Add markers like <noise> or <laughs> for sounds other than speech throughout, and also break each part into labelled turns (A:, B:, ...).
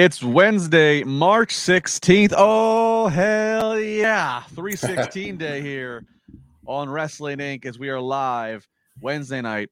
A: It's Wednesday, March 16th. Oh, hell yeah. 316 <laughs> day here on Wrestling Inc. as we are live Wednesday night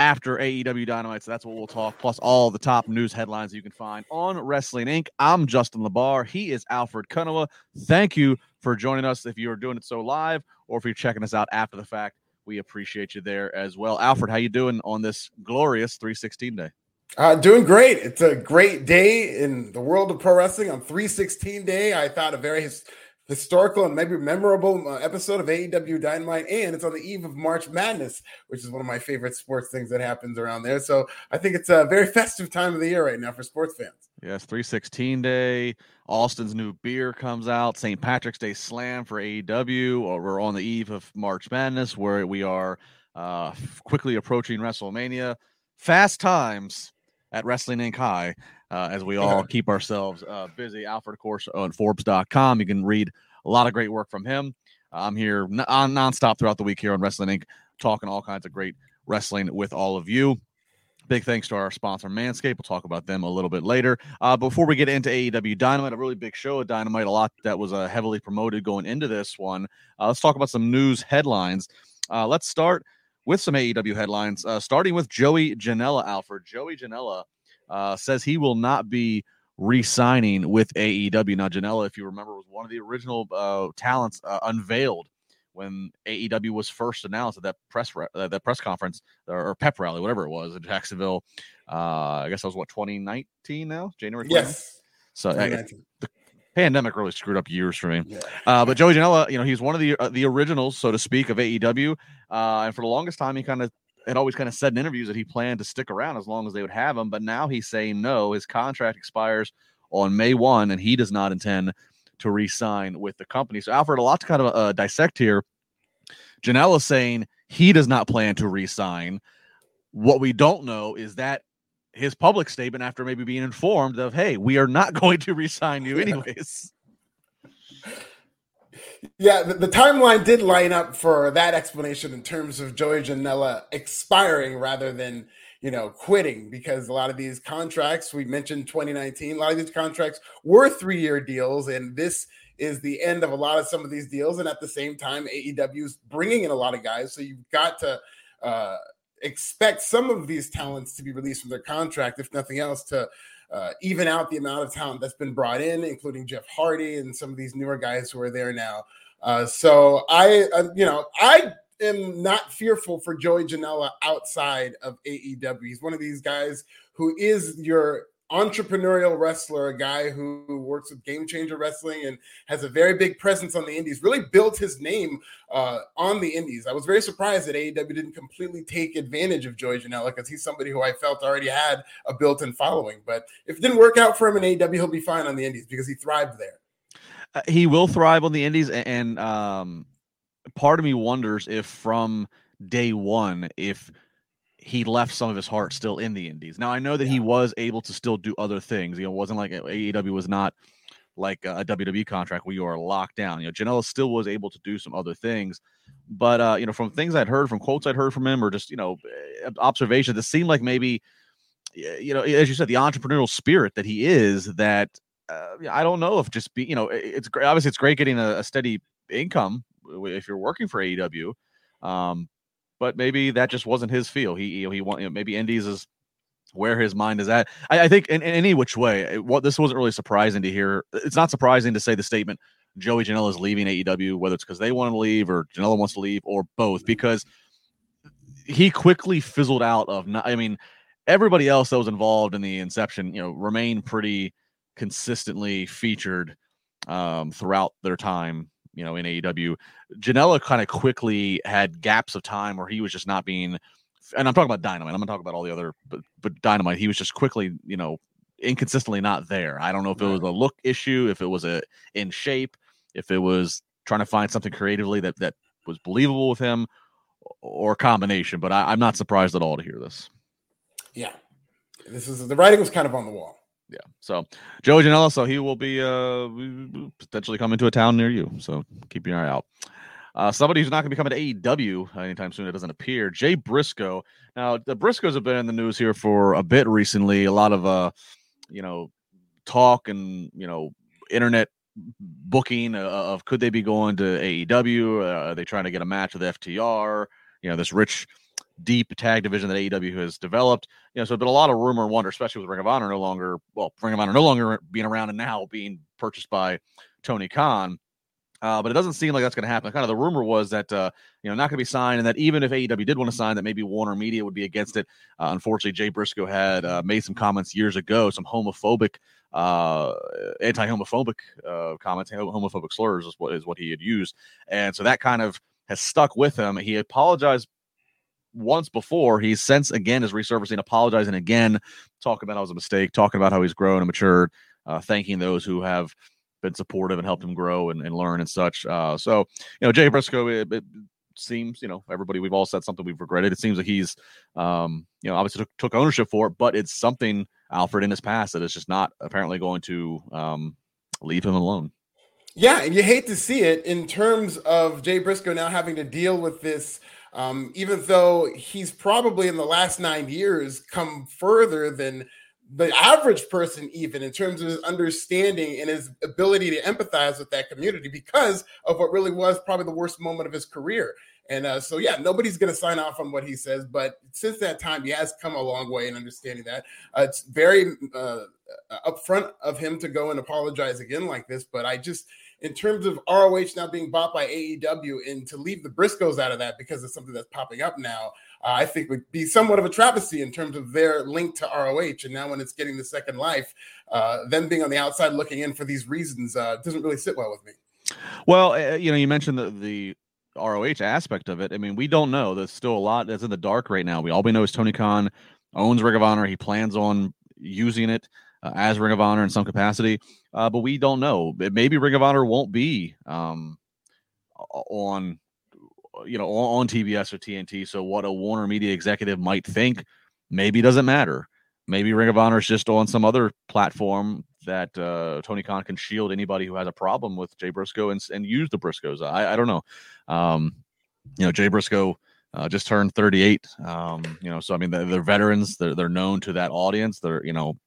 A: after AEW Dynamite. So that's what we'll talk, plus all the top news headlines you can find on Wrestling Inc. I'm Justin LaBar. He is Alfred Konuwa. Thank you for joining us if you're doing it so live or if you're checking us out after the fact. We appreciate you there as well. Alfred, how you doing on this glorious 316 day?
B: Uh, doing great. It's a great day in the world of pro wrestling on 316 day. I thought a very his, historical and maybe memorable uh, episode of AEW Dynamite, and it's on the eve of March Madness, which is one of my favorite sports things that happens around there. So I think it's a very festive time of the year right now for sports fans.
A: Yes, 316 day. Austin's new beer comes out. St. Patrick's Day Slam for AEW. Or we're on the eve of March Madness, where we are uh, quickly approaching WrestleMania. Fast times at Wrestling Inc. High uh, as we all keep ourselves uh, busy. Alfred, of course, on Forbes.com. You can read a lot of great work from him. I'm here n- on nonstop throughout the week here on Wrestling Inc., talking all kinds of great wrestling with all of you. Big thanks to our sponsor, Manscaped. We'll talk about them a little bit later. Uh, before we get into AEW Dynamite, a really big show of Dynamite, a lot that was uh, heavily promoted going into this one. Uh, let's talk about some news headlines. Uh, let's start with some AEW headlines, uh, starting with Joey Janela, Alfred. Joey Janela uh, says he will not be re-signing with AEW. Now, Janela, if you remember, was one of the original uh, talents uh, unveiled when AEW was first announced at that press re- uh, that press conference or, or, pep rally, whatever it was in Jacksonville. Uh, I guess that was what 2019 now, January. 20?
B: Yes.
A: So the pandemic really screwed up years for me. Yeah. Uh, but Joey Janela, you know, he's one of the uh, the originals, so to speak, of AEW. Uh, and for the longest time, he kind of had always kind of said in interviews that he planned to stick around as long as they would have him. But now he's saying no. His contract expires on May 1, and he does not intend to re-sign with the company. So, Alfred, a lot to kind of uh, dissect here. Janela saying he does not plan to re-sign. What we don't know is that his public statement after maybe being informed of, hey, we are not <laughs> going to re-sign you anyways.
B: Yeah, the, the, timeline did line up for that explanation in terms of Joey Janela expiring rather than you know quitting because a lot of these contracts we mentioned 2019, a lot of these contracts were three year deals, and this is the end of a lot of some of these deals. And at the same time, AEW is bringing in a lot of guys, so you've got to. Uh, expect some of these talents to be released from their contract, if nothing else, to uh, even out the amount of talent that's been brought in, including Jeff Hardy and some of these newer guys who are there now. Uh, so I, uh, you know, I am not fearful for Joey Janela outside of AEW. He's one of these guys who is your entrepreneurial wrestler, a guy who works with Game Changer Wrestling and has a very big presence on the Indies. Really built his name uh, on the Indies. I was very surprised that AEW didn't completely take advantage of Joey Janela because he's somebody who I felt already had a built-in following. But if it didn't work out for him in AEW, he'll be fine on the Indies because he thrived there.
A: Uh, he will thrive on the Indies, and um, part of me wonders if from day one, if he left some of his heart still in the indies. Now I know that yeah. he was able to still do other things. You know, it wasn't like AEW was not like a WWE contract where you are locked down. You know, Janela still was able to do some other things, but uh, you know, from things I'd heard, from quotes I'd heard from him, or just you know, eh, observations, it seemed like maybe, you know, as you said, the entrepreneurial spirit that he is. That uh, I don't know if just be, you know, it's great. Obviously, it's great getting a, a steady income if you're working for AEW. Um, but maybe that just wasn't his feel. He you know, he want you know, maybe Indies is where his mind is at. I, I think in, in, any which way, what this wasn't really surprising to hear. It's not surprising to say the statement Joey Janela is leaving AEW, whether it's because they want to leave or Janela wants to leave or both, because he quickly fizzled out of. Not, I mean, everybody else that was involved in the inception, you know, remained pretty consistently featured um, throughout their time you know, in AEW. Janela kind of quickly had gaps of time where he was just not being, and I'm talking about Dynamite. I'm going to talk about all the other, but, but Dynamite, he was just quickly, you know, inconsistently not there. I don't know if it was a look issue, if it was a in shape, if it was trying to find something creatively that that was believable with him, or combination. But I, I'm not surprised at all to hear this.
B: Yeah, this is the writing was kind of on the wall
A: yeah. So Joey Janela, so he will be uh potentially coming to a town near you. So keep your eye out. Uh, somebody who's not going to be coming to AEW anytime soon. It doesn't appear. Jay Briscoe. Now the Briscoes have been in the news here for a bit recently. A lot of uh, you know, talk and you know internet booking uh, of could they be going to AEW? Uh, are they trying to get a match with FTR? You know, this rich, deep tag division that AEW has developed. You know, so there's been a lot of rumor and wonder, especially with Ring of Honor no longer, well, Ring of Honor no longer being around and now being purchased by Tony Khan. Uh, but it doesn't seem like that's going to happen. Kind of the rumor was that uh, you know not going to be signed, and that even if AEW did want to sign, that maybe Warner Media would be against it. Uh, unfortunately, Jay Briscoe had uh, made some comments years ago, some homophobic, uh, anti-homophobic uh, comments, homophobic slurs is what is what he had used, and so that kind of has stuck with him. He apologized once before. He's since again is resurfacing, apologizing again, talking about how it was a mistake, talking about how he's grown and matured, thanking those who have been supportive and helped him grow and, and learn and such. Uh, so, you know, Jay Briscoe, it, it, seems, you know, everybody, we've all said something we've regretted. It seems like he's, um, you know, obviously took, took, ownership for it, but it's something, Alfred, in his past that is just not apparently going to um, leave him alone.
B: Yeah, and you hate to see it in terms of Jay Briscoe now having to deal with this. Um, even though he's probably in the last nine years come further than the average person even in terms of his understanding and his ability to empathize with that community because of what really was probably the worst moment of his career. And uh, so yeah nobody's going to sign off on what he says but since that time he has come a long way in understanding that. Uh, it's very uh, upfront of him to go and apologize again like this but i just in terms of ROH now being bought by AEW and to leave the Briscoes out of that because of something that's popping up now, uh, I think would be somewhat of a travesty in terms of their link to ROH. And now when it's getting the second life, uh, them being on the outside looking in for these reasons uh, doesn't really sit well with me.
A: Well, uh, you know, you mentioned the, the ROH aspect of it. I mean, we don't know. There's still a lot that's in the dark right now. We all we know is Tony Khan owns Ring of Honor. He plans on using it uh, as Ring of Honor in some capacity, uh, but we don't know. Maybe Ring of Honor won't be um, on you know, on, TBS or TNT. So what a Warner Media executive might think maybe doesn't matter. Maybe Ring of Honor is just on some other platform that uh, Tony Khan can shield anybody who has a problem with Jay Briscoe and, and use the Briscoes. I, I don't know. Um, you know, Jay Briscoe uh, just turned 38. Um, you know, so I mean, they're, they're, veterans. They're they're known to that audience. They're you know,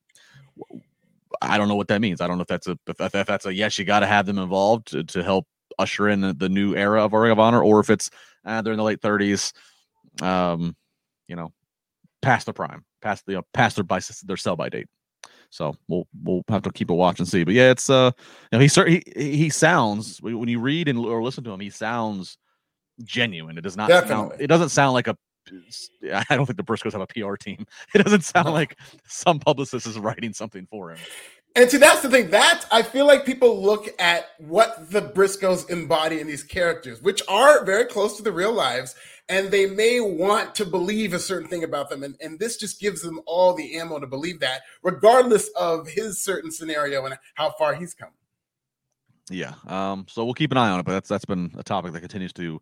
A: I don't know what that means. I don't know if that's a if, if that's a yes. You got to have them involved to, to help usher in the, the new era of Ring of Honor, or if it's uh, they're in the late 30s, um, you know, past the prime, past the uh, past their by their sell by date. So we'll we'll have to keep a watch and see. But yeah, it's uh, you know, he he he sounds when you read and or listen to him, he sounds genuine. It does not Definitely. sound. It doesn't sound like a. <laughs> I don't think the Briscoes have a PR team. <laughs> It doesn't sound like some publicist is writing something for him.
B: And see, that's the thing. That I feel like people look at what the Briscoes embody in these characters, which are very close to the real lives, and they may want to believe a certain thing about them. And, and this just gives them all the ammo to believe that, regardless of his certain scenario and how far he's come.
A: Yeah. Um, so we'll keep an eye on it, but that's that's been a topic that continues to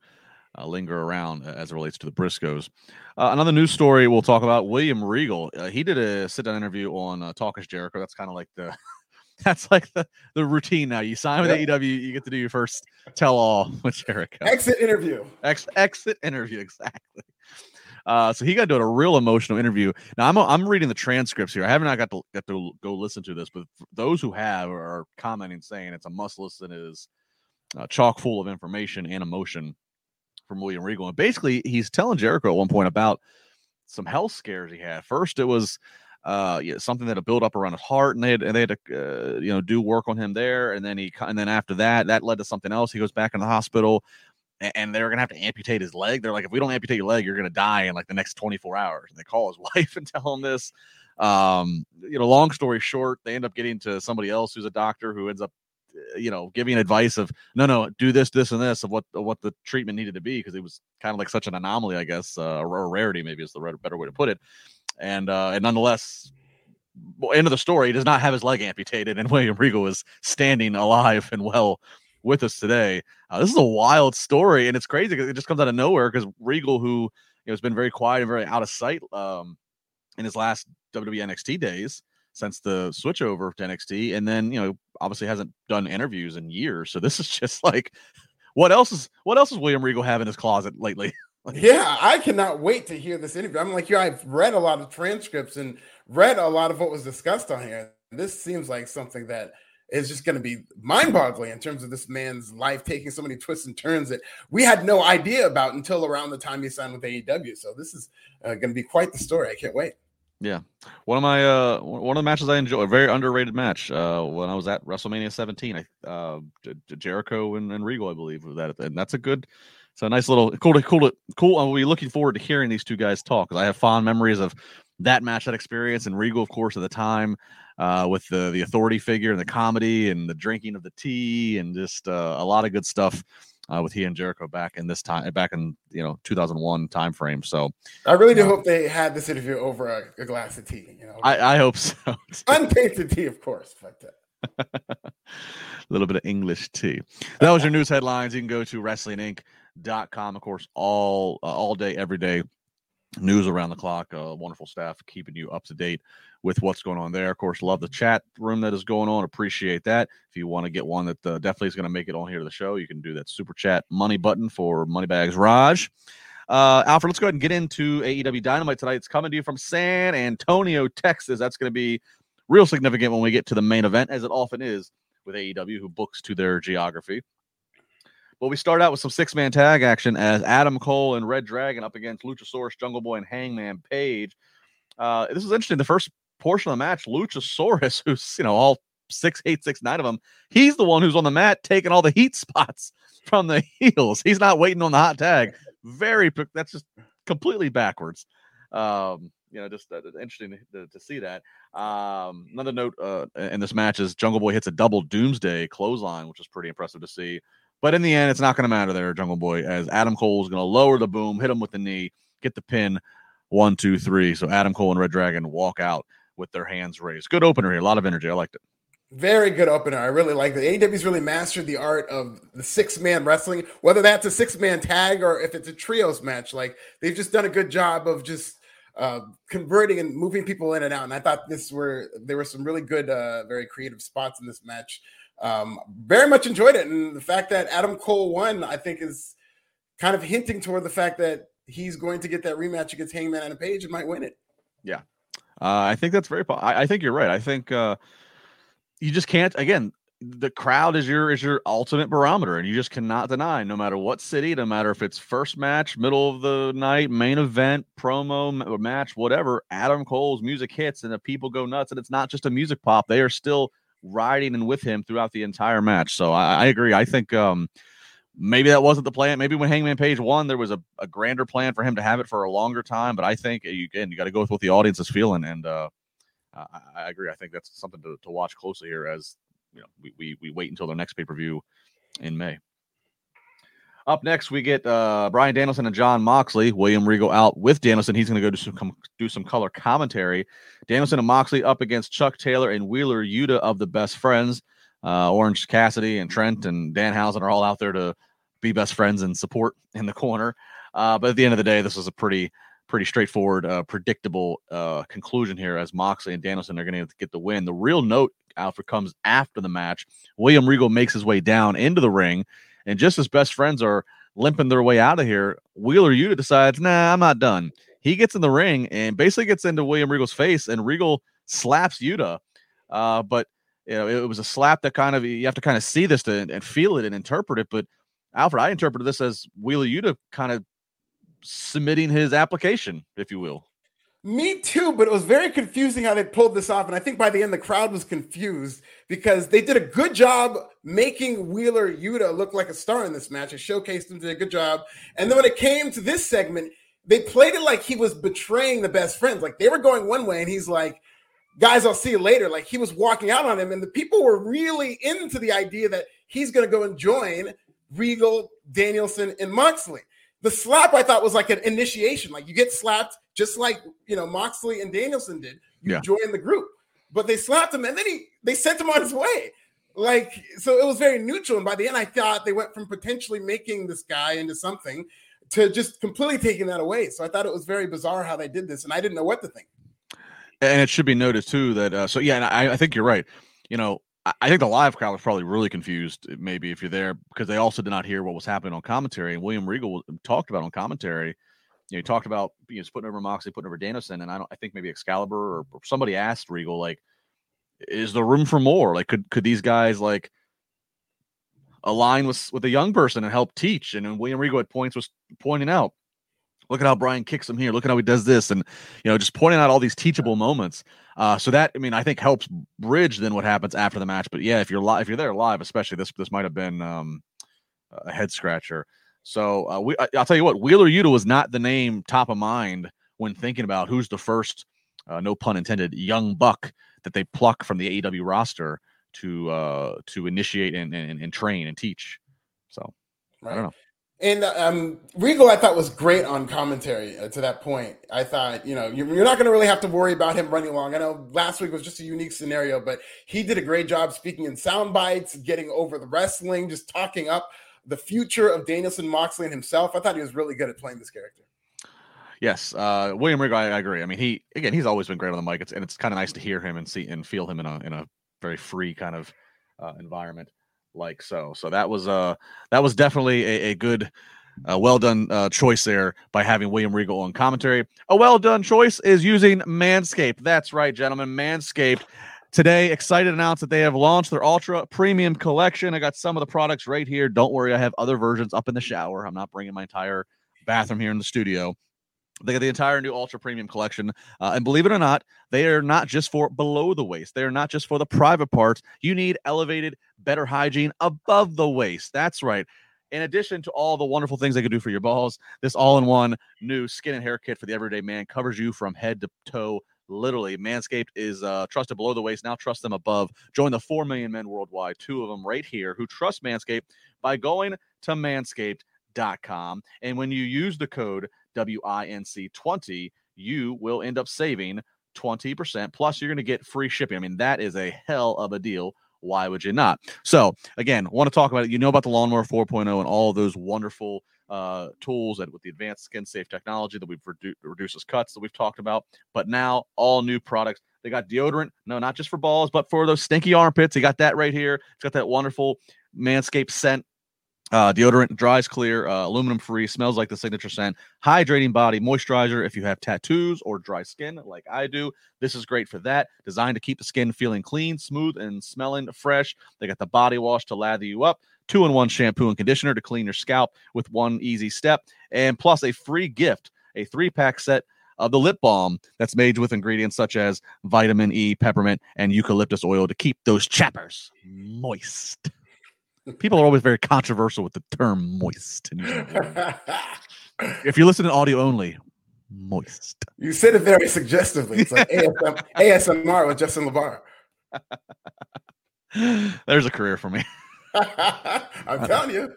A: uh, linger around as it relates to the Briscoes. Uh, another news story we'll talk about William Regal. Uh, he did a sit down interview on uh, Talk Jericho. That's kind of like the <laughs> that's like the, the routine now. You sign with yep. AEW, you get to do your first tell all <laughs> with Jericho.
B: Exit interview.
A: Ex- exit interview, <laughs> exactly. Uh, so he got to do a real emotional interview. Now I'm I'm reading the transcripts here. I haven't got to get to go listen to this, but those who have are commenting saying it's a must listen. It is uh, chock full of information and emotion from William Regal. And basically, he's telling Jericho at one point about some health scares he had. First, it was uh, yeah, something that had built up around his heart, and they had, and they had to uh, you know do work on him there. And then he and then after that, that led to something else. He goes back in the hospital, and, and they're gonna have to amputate his leg. They're like, if we don't amputate your leg, you're gonna die in like the next 24 hours. And they call his <laughs> wife and tell him this. Um, you know, long story short, they end up getting to somebody else who's a doctor who ends up you know, giving advice of no, no, do this, this, and this of what of what the treatment needed to be because it was kind of like such an anomaly, I guess, uh, or rarity maybe is the better way to put it. And uh, and nonetheless, end of the story, he does not have his leg amputated, and <laughs> William Regal is standing alive and well with us today. Uh, this is a wild story, and it's crazy because it just comes out of nowhere. Because Regal, who you know, has been very quiet and very out of sight um, in his last WWE NXT days, since the switch over to NXT, and then you know obviously hasn't done interviews in years. So this is <laughs> just like, what else is what else is William Regal have in his closet lately? <laughs>
B: yeah, I cannot wait to hear this interview. I'm like yeah, I've read a lot of transcripts and read a lot of what was discussed on here. this seems like something that is just going to be mind-boggling in terms of this man's life taking so many twists and turns that we had no idea about until around the time he signed with AEW. So this is uh, going to be quite the story. I can't wait.
A: Yeah, one of my uh one of the matches I enjoy, a very underrated match. Uh, when I was at WrestleMania 17, I uh Jericho and, and Regal, I believe, that, and that's a good. It's a nice little cool to cool to cool. I'll be looking forward to hearing these two guys talk because I have fond memories of that match, that experience, and Regal, of course, at the time uh, with the the authority figure and the comedy and the drinking of the tea and just uh, a lot of good stuff uh, with he and Jericho back in this time, back in you know 2001 time frame. So
B: I really do hope they had this interview over a, a glass of tea. You know,
A: I, I hope so. <laughs>
B: Untainted tea, of course, but.
A: Uh... a <laughs> little bit of English tea. That was your news headlines. You can go to wrestlinginc.com, of course, all uh, all day, every day news around the clock. Uh, wonderful staff keeping you up to date with what's going on there. Of course, love the chat room that is going on. Appreciate that. If you want to get one that uh, definitely is going to make it on here to the show, you can do that super chat money button for Moneybags Raj. Uh, Alfred, let's go ahead and get into AEW Dynamite tonight. It's coming to you from San Antonio, Texas. That's going to be real significant when we get to the main event, as it often is with AEW, who books to their geography. But we start out with some six man tag action as Adam Cole and Red Dragon up against Luchasaurus, Jungle Boy, and Hangman Page. Uh, this is interesting. The first portion of the match, Luchasaurus, <laughs> who's you know all six, eight, six, nine of them, he's the one who's on the mat taking all the heat <laughs> spots from the heels. He's not waiting on the hot tag. Very, that's just completely backwards. Um, you know, just uh, interesting to, to, see that. Um, another note uh, in this match is Jungle Boy hits a double Doomsday clothesline, which is pretty impressive to see. But in the end, it's not going to matter there, Jungle Boy, as Adam Cole is going to lower the boom, hit him with the knee, get the pin. One, two, three. So Adam Cole and Red Dragon walk out with their hands raised. Good opener here. A lot of energy. I liked it.
B: Very good opener. I really like it. AEW's really mastered the art of the six man wrestling, whether that's a six man tag or if it's a trios match. Like they've just done a good job of just uh, converting and moving people in and out. And I thought this were there were some really good, uh, very creative spots in this match. Um, very much enjoyed it, and the fact that Adam Cole won, I think, is kind of hinting toward the fact that he's going to get that rematch against Hangman and a Page and might win it.
A: Yeah, uh, I think that's very. I, I, think you're right. I think uh, you just can't. Again, the crowd is your is your ultimate barometer, and you just cannot deny, no matter what city, no matter if it's first match, middle of the night, main event, promo match, whatever. Adam Cole's music hits, and the people go nuts, and it's not just a music pop; they are still riding and with him throughout the entire match. So I, I agree. I think um, maybe that wasn't the plan. Maybe when Hangman Page won, there was a, a, grander plan for him to have it for a longer time. But I think you, again, you got to go with what the audience is feeling, and uh, I, I, agree. I think that's something to, to watch closely here as you know we, we, we wait until their next pay per view in May. Up next, we get uh, Bryan Danielson and Jon Moxley. William Regal out with Danielson. He's going to go do some do some color commentary. Danielson and Moxley up against Chuck Taylor and Wheeler Yuta of the Best Friends. Uh, Orange Cassidy and Trent and Dan Danhausen are all out there to be best friends and support in the corner. Uh, but at the end of the day, this was a pretty pretty straightforward, uh, predictable uh, conclusion here as Moxley and Danielson are going to get the win. The real note, Alfred, comes after the match. William Regal makes his way down into the ring and just as best friends are limping their way out of here, Wheeler Yuta decides, nah, I'm not done. He gets in the ring and basically gets into William Regal's face, and Regal slaps Yuta. Uh, but you know, it was a slap that kind of you have to kind of see this to, and feel it and interpret it. But Alfred, I interpreted this as Wheeler Yuta kind of submitting his application, if you will.
B: Me too, but it was very confusing how they pulled this off. And I think by the end, the crowd was confused because they did a good job making Wheeler Yuta look like a star in this match. It showcased him, did a good job. And then when it came to this segment, they played it like he was betraying the best friends. Like they were going one way, and he's like, guys, I'll see you later. Like he was walking out on him. And the people were really into the idea that he's going to go and join Regal, Danielson, and Moxley. The slap I thought was like an initiation. Like you get slapped just like you know Moxley and Danielson did. You yeah. join the group, but they slapped him and then he they sent him on his way. Like so, it was very neutral. And by the end, I thought they went from potentially making this guy into something to just completely taking that away. So I thought it was very bizarre how they did this, and I didn't know what to think.
A: And it should be noted too that uh, so yeah, and I, I think you're right. You know, I think the live crowd was probably really confused, uh, maybe if you're there, because they also did not hear what was happening on commentary. And William Regal talked about on commentary. You know, he talked about you know, putting over Moxley, putting over Danielson, and I don't. I think maybe Excalibur or, or somebody asked Regal like, is there room for more? Like, could could these guys like align with with a young person and help teach? And, and William Regal at points was pointing out, look at how Bryan kicks him here. Look at how he does this, and you know, just pointing out all these teachable moments. Uh, so that I mean, I think helps bridge then what happens after the match. But yeah, if you're live, if you're there live, especially this this might have been um, a head scratcher. So uh, we, I, will tell you what, Wheeler Yuta was not the name top of mind when thinking about who's the first, uh, no pun intended, young buck that they pluck from the AEW roster to uh, to initiate and, and, and train and teach. So right. I don't know.
B: And um, Regal, I thought was great on commentary uh, to that point. I thought, you know, you're, not going to really have to worry about him running along. I know last week was just a unique scenario, but he did a great job speaking in sound bites, getting over the wrestling, just talking up the future of Danielson, Moxley, and himself. I thought he was really good at playing this character.
A: Yes, uh, William Regal, I, I, agree. I mean, he again, he's always been great on the mic, it's, and it's kind of nice to hear him and see and feel him in a in a very free kind of uh, environment like so. So that was uh that was definitely a, a good. Uh, well done uh, choice there by having William Regal on commentary. A well done choice is using Manscaped. That's right, gentlemen. Manscaped today. Excited to announce that they have launched their ultra premium collection. I got some of the products right here. Don't worry, I have other versions up in the shower. I'm not bringing my entire bathroom here in the studio. They got the entire new ultra premium collection. Uh, and believe it or not, they are not just for below the waist. They are not just for the private parts. You need elevated, better hygiene above the waist. That's right. In addition to all the wonderful things they can do for your balls, this all in one new skin and hair kit for the everyday man covers you from head to toe. Literally, Manscaped is uh, trusted below the waist. Now trust them above. Join the 4 million men worldwide, two of them right here, who trust Manscaped by going to manscaped.com. And when you use the code WINC20, you will end up saving 20%. Plus, you're going to get free shipping. I mean, that is a hell of a deal. Why would you not? So, again, want to talk about it. You know about the Lawnmower 4.0 and all those wonderful uh, tools that with the advanced skin safe technology that we've redu- reduces cuts that we've talked about. But now, all new products. They got deodorant, no, not just for balls, but for those stinky armpits. You got that right here. It's got that wonderful Manscaped scent uh, deodorant dries clear, uh, aluminum free, smells like the signature scent, hydrating body moisturizer. If you have tattoos or dry skin like I do, this is great for that. Designed to keep the skin feeling clean, smooth, and smelling fresh. They got the body wash to lather you up, two in one shampoo and conditioner to clean your scalp with one easy step, and plus a free gift a three pack set of the lip balm that's made with ingredients such as vitamin E, peppermint, and eucalyptus oil to keep those chappers moist. People are always very controversial with the term moist. if you listen to audio only, moist.
B: You said it very suggestively. It's like <laughs> ASM, ASMR with Justin LaBar.
A: There's a career for me. <laughs>
B: I'm telling you.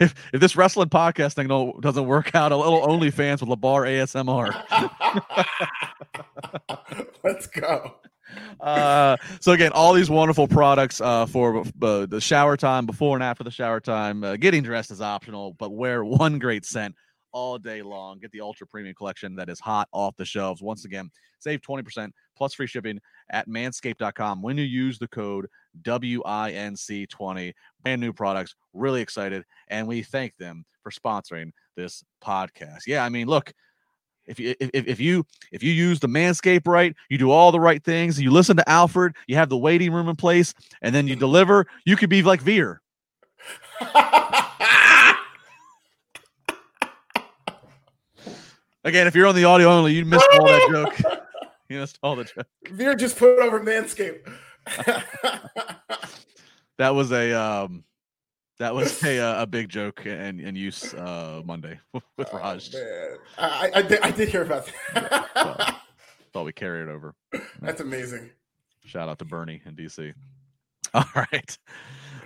A: If if this wrestling podcast thing don't, doesn't work out, a little OnlyFans with LaBar ASMR. <laughs>
B: Let's go
A: uh, so again, all these wonderful products uh, for uh, the shower time, before and after the shower time. Uh, getting dressed is optional, but wear one great scent all day long. Get the ultra premium collection that is hot off the shelves. Once again, save 20% plus free shipping at manscaped.com when you use the code WINC20. Brand new products. Really excited. And we thank them for sponsoring this podcast. Yeah, I mean, look, if you if, if you if you use the manscape right, you do all the right things, you listen to Alfred, you have the waiting room in place, and then you deliver, you could be like Veer. <laughs> Again, if you're on the audio only, you missed all that joke. <laughs> <laughs> You missed all the joke.
B: Veer just put over Manscaped.
A: that was a um that was a <laughs> uh, a big joke and and use uh, Monday <laughs> with oh, Raj.
B: Man. I, I, did, I did hear about that.
A: so, thought <laughs> we carry it over.
B: That's amazing.
A: Shout out to Bernie in DC. All right.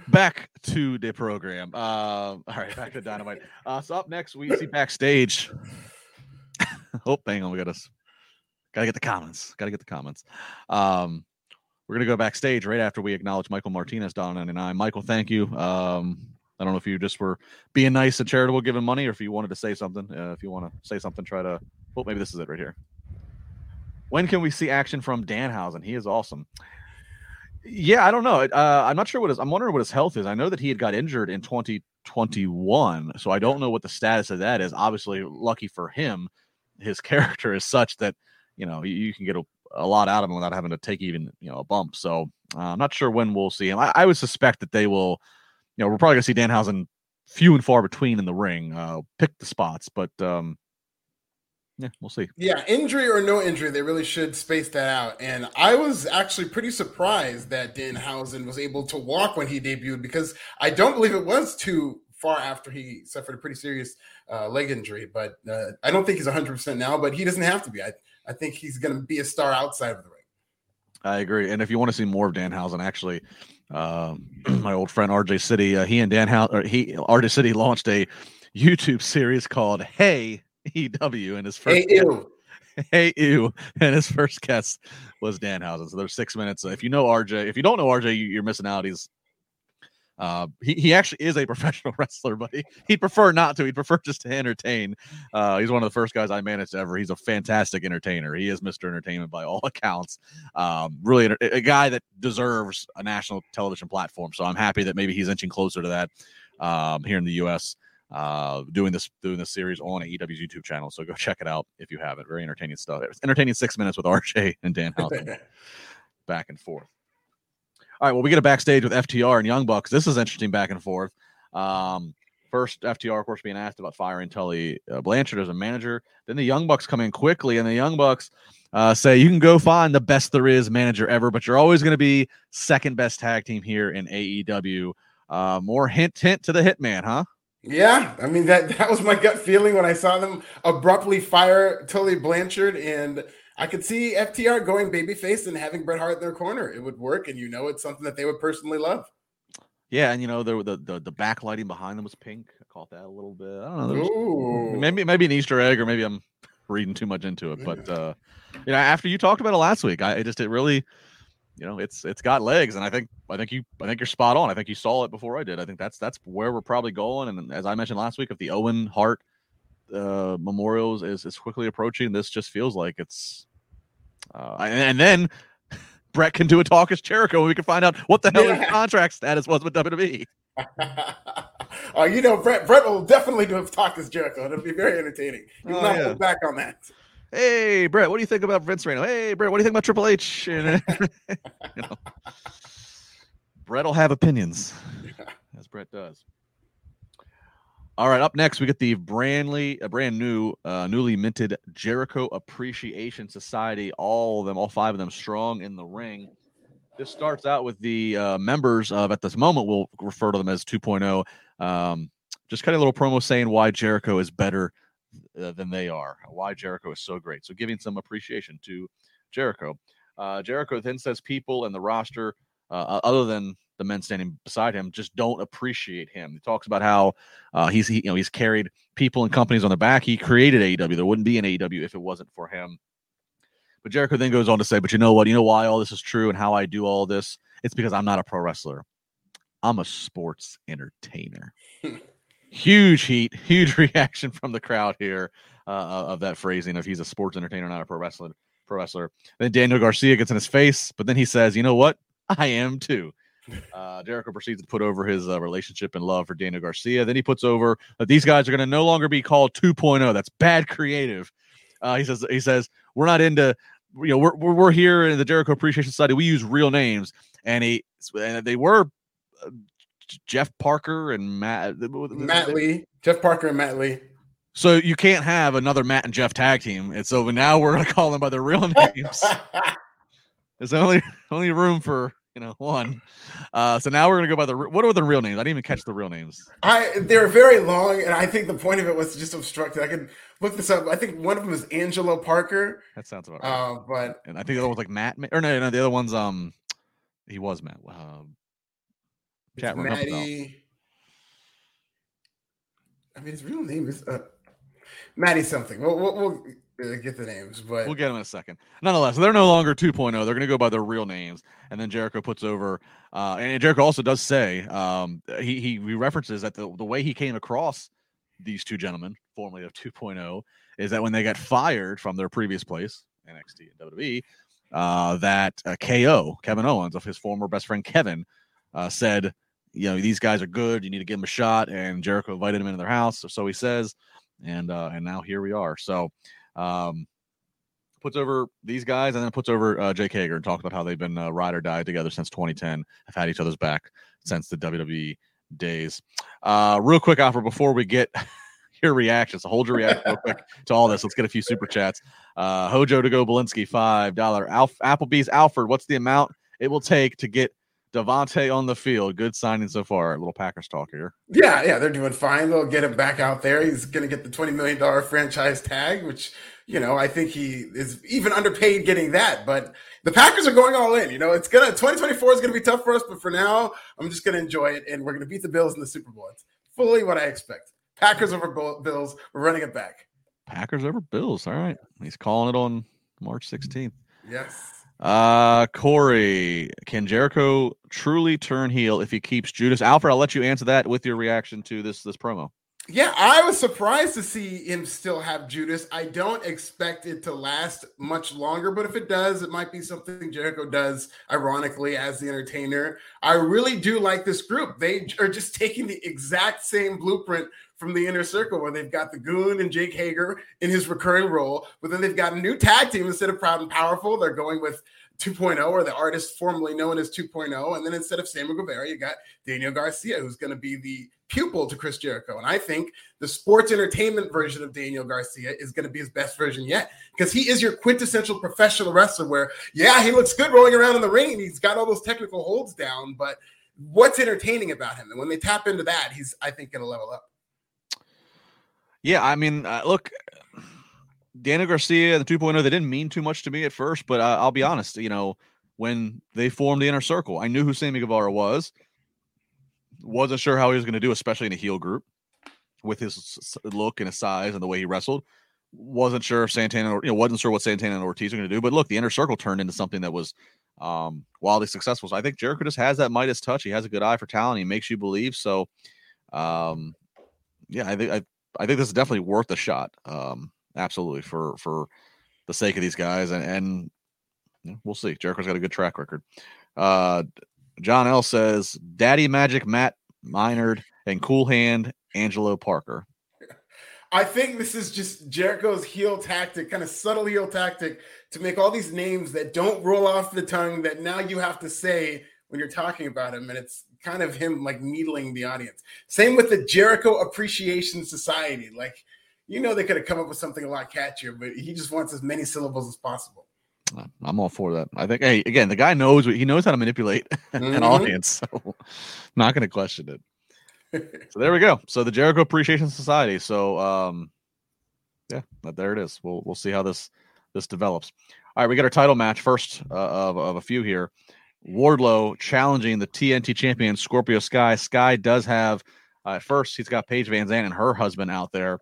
A: Back to the program. Uh, all right, back to Dynamite. Uh, so up next, we see backstage. oh, hang on, we got us. Got to get the comments. Got to get the comments. Um, we're going to go backstage right after we acknowledge Michael Martinez, Don 99. Michael, thank you. Um, I don't know if you just were being nice and charitable, giving money, or if you wanted to say something. Uh, if you want to say something, try to. Well, maybe this is it right here. When can we see action from Danhausen? He is awesome. Yeah, I don't know. Uh, I'm not sure what his. I'm wondering what his health is. I know that he had got injured in 2021, so I don't know what the status of that is. Obviously, lucky for him, his <laughs> character is such that you know you, you can get a, a lot out of him without having to take even you know a bump. So uh, I'm not sure when we'll see him. I, I would suspect that they will. You know, we're probably gonna see Danhausen few and far between in the ring. Uh, pick the spots, but um, yeah, we'll see.
B: Yeah, injury or no injury, they really should space that out. And I was actually pretty surprised that Danhausen was able to walk when he debuted because I don't believe it was too far after he suffered a pretty serious uh, leg injury. But uh, I don't think he's 100% now, but he doesn't have to be. I, I think he's going to be a star outside of the ring.
A: I agree. And if you want to see more of Dan Danhausen, actually, uh, <clears throat> my old friend RJ City, uh, he and Dan House, or he RJ City launched a YouTube series called Hey EW, and his first
B: hey, ew. <laughs>
A: hey ew, and his first guest was Dan Danhausen. So there's six minutes. If you know RJ, if you don't know RJ, you, are missing out. He's uh, he, he actually is a <laughs> professional wrestler, but he, he'd prefer not to. He'd prefer just to entertain. Uh, he's one of the first guys I managed ever. He's a fantastic entertainer. He is Mr. Entertainment by all <laughs> accounts. Um, really, a, a guy that deserves a national television platform. So I'm happy that maybe he's inching closer to that um, here in the U.S. Uh, doing this doing this series on an EW's YouTube channel. So go check it out if you haven't. Very entertaining stuff. It's entertaining six minutes with RJ and Danhausen <laughs> back and forth. All right, well, we get a backstage with FTR and Young Bucks. This is interesting back and forth. Um, first, FTR, of course, being asked about firing Tully uh, Blanchard as a manager. Then the Young Bucks come in quickly, and the Young Bucks uh, say, You can go find the best there is manager ever, but you're always going to be second best tag team here in AEW. Uh, more hint, hint to the Hitman, huh?
B: Yeah, I mean that that was my gut feeling when I saw them abruptly fire Tully Blanchard and I could see FTR going babyface and having Bret Hart in their corner. It would work, and you know it's something that they would personally love.
A: Yeah, and you know the the the, the backlighting behind them was pink. I caught that a little bit. I don't know. Maybe maybe an Easter egg, or maybe I'm <laughs> reading too much into it. But uh, you know, after you talked about it last week, I it just it really, you know, it's it's got legs, and I think I think you I think you're spot on. I think you saw it before I did. I think that's that's where we're probably going. And as I mentioned last week, if the Owen Hart uh, memorials is is quickly approaching, this just feels like it's uh, and, and, then <laughs> Bret can do a Talk Is Jericho, and we can find out what the hell yeah. his contract status was with WWE.
B: uh, <laughs> you know, Brett Bret will definitely do a Talk Is Jericho. It'll be very entertaining. You will oh, not yeah. hold back on that.
A: Hey, Bret, what do you think about Vince Reno? Hey, Bret, what do you think about Triple H? And, <laughs> you know, Bret will have opinions, as Bret does. All right, up next we get the brandly, a brand new, uh, newly minted Jericho Appreciation Society. All of them, all five of them, strong in the ring. This starts out with the uh, members of, at this moment, we'll refer to them as 2.0. Um, just kind of a little promo saying why Jericho is better uh, than they are, why Jericho is so great. So giving some appreciation to Jericho. Uh, Jericho then says people and the roster, uh, other than the men standing beside him just don't appreciate him. He talks about how uh, he's he, you know he's carried people and companies on the back. He created AEW. There wouldn't be an AEW if it wasn't for him. But Jericho then goes on to say, "But you know what? You know why all this is true and how I do all this? It's because I'm not a pro wrestler. I'm a sports entertainer." <laughs> huge heat, huge <laughs> reaction from the crowd here uh, of that phrasing of he's a sports entertainer, not a pro wrestler. Pro wrestler. Then Daniel Garcia gets in his face, but then he says, "You know what? I am too." Uh, Jericho proceeds to put over his uh, relationship and love for Daniel Garcia. Then he puts over that these guys are going to no longer be called 2.0. That's bad creative. Uh, he says he says we're not into you know we're we're here in the Jericho Appreciation Society. We use real names, and he and they were uh, Jeff Parker and Matt
B: Matt Lee, Jeff Parker and Matt Lee.
A: So you can't have another Matt and Jeff tag team, and so now we're going to call them by their real <laughs> names. <laughs> There's only only room for you know, <laughs> one. Uh, so now we're gonna go by the what are the real names? I didn't even catch the real names.
B: I they're very long, and I think the point of it was just obstructed. I can look this up. I think one of them is Angelo Parker.
A: That sounds about
B: right. Uh, but
A: and I think the other one's like Matt, or no, no, the other one's um, he was Matt. Uh,
B: chat room. Maddie. I mean, his real name is uh, Maddie something. We'll, we'll, we'll get the names, but
A: we'll get them in a second. Nonetheless, they're no longer 2.0. They're going to go by their real names. And then Jericho puts over, uh, and Jericho also does say um, he, he references that the, the way he came across these two gentlemen, formerly of 2.0, is that when they got fired from their previous place, NXT and WWE, uh, that uh, KO, Kevin Owens, of his former best friend Kevin, uh, said, you know, these guys are good. You need to give them a shot. And Jericho invited him into their house. So, so he says. And uh, and now here we are. So um, puts over these guys, and then puts over uh, Jake Hager and talks about how they've been uh, ride or die together since 2010. Have had each other's back since the WWE days. Uh, real quick, offer before we get <laughs> your reaction. So hold your reaction real quick to all this. Let's get a few super chats. Uh, Hojo to go Belinsky, five dollar. Alf- Applebee's Alfred. What's the amount it will take to get Davante on the field? Good signing so far. A little Packers talk here.
B: Yeah, yeah, they're doing fine. They'll get him back out there. He's going to get the twenty million dollar franchise tag, which you know I think he is even underpaid getting that. But the Packers are going all in. You know, it's gonna 2024 is going to be tough for us, but for now, I'm just going to enjoy it, and we're going to beat the Bills in the Super Bowl. It's fully what I expect. Packers over Bills. We're running it back.
A: Packers over Bills. All right. He's calling it on March 16th.
B: Yes.
A: Uh Corey, can Jericho truly turn heel if he keeps Judas? Alfred, I'll let you answer that with your reaction to this this promo.
B: Yeah, I was surprised to see him still have Judas. I don't expect it to last much longer, but if it does, it might be something Jericho does ironically as the entertainer. I really do like this group. They are just <laughs> taking the exact same blueprint from the inner circle where they've got the goon and Jake Hager in his recurring role, but then they've got a new tag team instead of Proud and Powerful. They're going with 2.0 or the artist formerly known as 2.0. And then instead of Sammy Guevara, you got Daniel Garcia, who's going to be the pupil to Chris Jericho. And I think the sports entertainment version of Daniel Garcia is going to be his best version yet because he is your quintessential professional wrestler where, yeah, he looks good rolling around in the ring. and He's got all those technical holds down, but what's entertaining about him? And when they tap into that, he's, I think, going to level up.
A: Yeah, I mean, uh, look, Daniel Garcia, the 2.0, they didn't mean too much to me at first, but uh, I'll be honest, you know, when they formed the inner circle, I knew who Sammy Guevara was. Wasn't sure how he was going to do, especially in a heel group with his look and his size and the way he wrestled. Wasn't sure if Santana, you know, wasn't sure what Santana and Ortiz were going to do. But look, the inner circle turned into something that was um, wildly successful. So I think Jericho just has that Midas touch. He has a good eye for talent. He makes you believe. So, um, yeah, I think I I think this is definitely worth a shot. Um, absolutely for for the sake of these guys, and and we'll see. Jericho's got a good track record. Uh, John L says, "Daddy Magic, Matt Menard, and Cool Hand Angelo Parker."
B: I think this is just Jericho's heel tactic, kind of subtle heel tactic to make all these names that don't roll off the tongue that now you have to say when you're talking about him. And it's kind of him like needling the audience. Same with the Jericho Appreciation Society. Like, you know, they could have come up with something a lot catchier, but he just wants as many syllables as possible.
A: I'm all for that. I think, hey, again, the guy knows what he knows how to manipulate <laughs> mm-hmm. an audience, so <laughs> not going to question it. <laughs> so there we go. So the Jericho Appreciation Society. So, um, yeah, there it is. We'll we'll see how this this develops. All right, we got our title match first uh, of, of a few here. Wardlow challenging the TNT champion Scorpio Sky. Sky does have uh, at first he's got Paige VanZant and her husband out there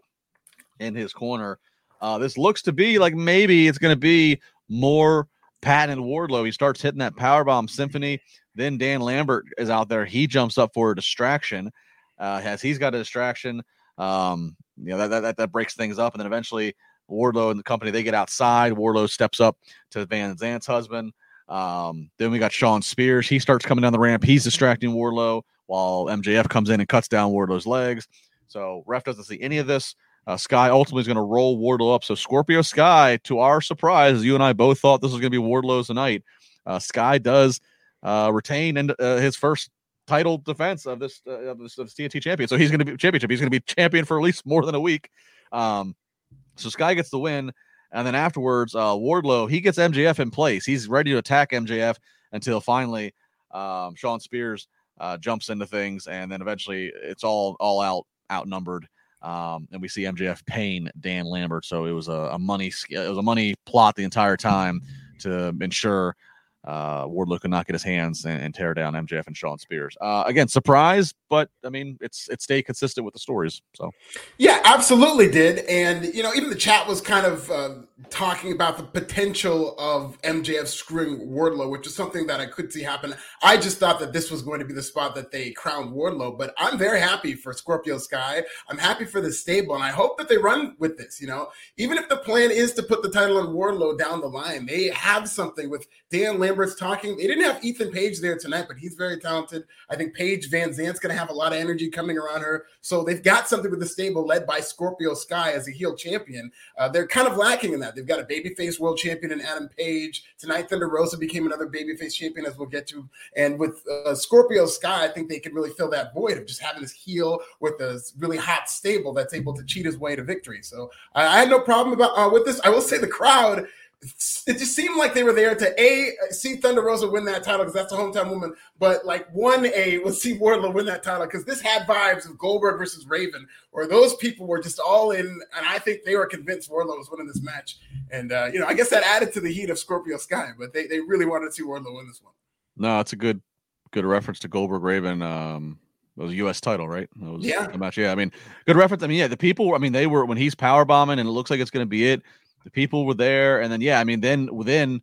A: in his corner. Uh, this looks to be like maybe it's going to be more Patton and Wardlow. He starts hitting that powerbomb symphony. Then Dan Lambert is out there. He jumps up for a distraction. Uh, as he's got a distraction, um, you know that, that that breaks things up, and then eventually Wardlow and the company they get outside. Wardlow steps up to VanZant's husband. Um, then we got Shawn Spears. He starts coming down the ramp. He's distracting Wardlow while MJF comes in and cuts down Wardlow's legs. So ref doesn't see any of this. Uh, Sky ultimately is going to roll Wardlow up. So Scorpio Sky, to our surprise, you and I both thought this was going to be Wardlow's tonight. Uh, Sky does uh, retain and uh, his first title defense of this, uh, of this, of this TNT champion. So he's going to be championship. He's going to be champion for at least more than a week. Um, so Sky gets the win. And then afterwards, uh, Wardlow he gets MJF in place. He's ready to attack MJF until finally um, Shawn Spears uh, jumps into things, and then eventually it's all all out outnumbered. Um, and we see MJF paying Dan Lambert. So it was a, a money it was a money plot the entire time to ensure uh, Wardlow could not get his hands and, and, tear down MJF and Shawn Spears. Uh, again, surprise, but I mean, it's it stayed consistent with the stories. So,
B: yeah, absolutely did. And you know, even the chat was kind of uh, talking about the potential of MJF screwing Wardlow, which is something that I could see happen. I just thought that this was going to be the spot that they crowned Wardlow, but I'm very happy for Scorpio Sky. I'm happy for the stable, and I hope that they run with this. You know, even if the plan is to put the title on Wardlow down the line, they have something with Dan Lamb Lambert's talking. They didn't have Ethan Page there tonight, but he's very talented. I think Paige VanZant's going to have a lot of energy coming around her. So they've got something with the stable led by Scorpio Sky as a heel champion. Uh, they're kind of lacking in that. They've got a babyface world champion in Adam Page. Tonight, Thunder Rosa became another babyface champion, as we'll get to. And with uh, Scorpio Sky, I think they can really fill that void of just having this heel with a really hot stable that's able to cheat his way to victory. So I, I had no problem about uh, with this. I will say the crowd <laughs> it just seemed like they were there to a see Thunder Rosa win that title because that's a hometown woman, but like one a <laughs> was see Wardlow win that title because this had vibes of Goldberg versus Raven, where those people were just all in, and I think they were convinced Wardlow was winning this match, and uh, you know I guess that added to the heat of Scorpio Sky, but they they really wanted to see Wardlow win this one.
A: No, it's a good good reference to Goldberg Raven. Um, it was a U.S. title, right? Was
B: yeah.
A: Match. Yeah, I mean, good reference. I mean, yeah, the people. I mean, they were when he's power bombing, and it looks like it's going to be it. The people were there, and then yeah, I mean, then within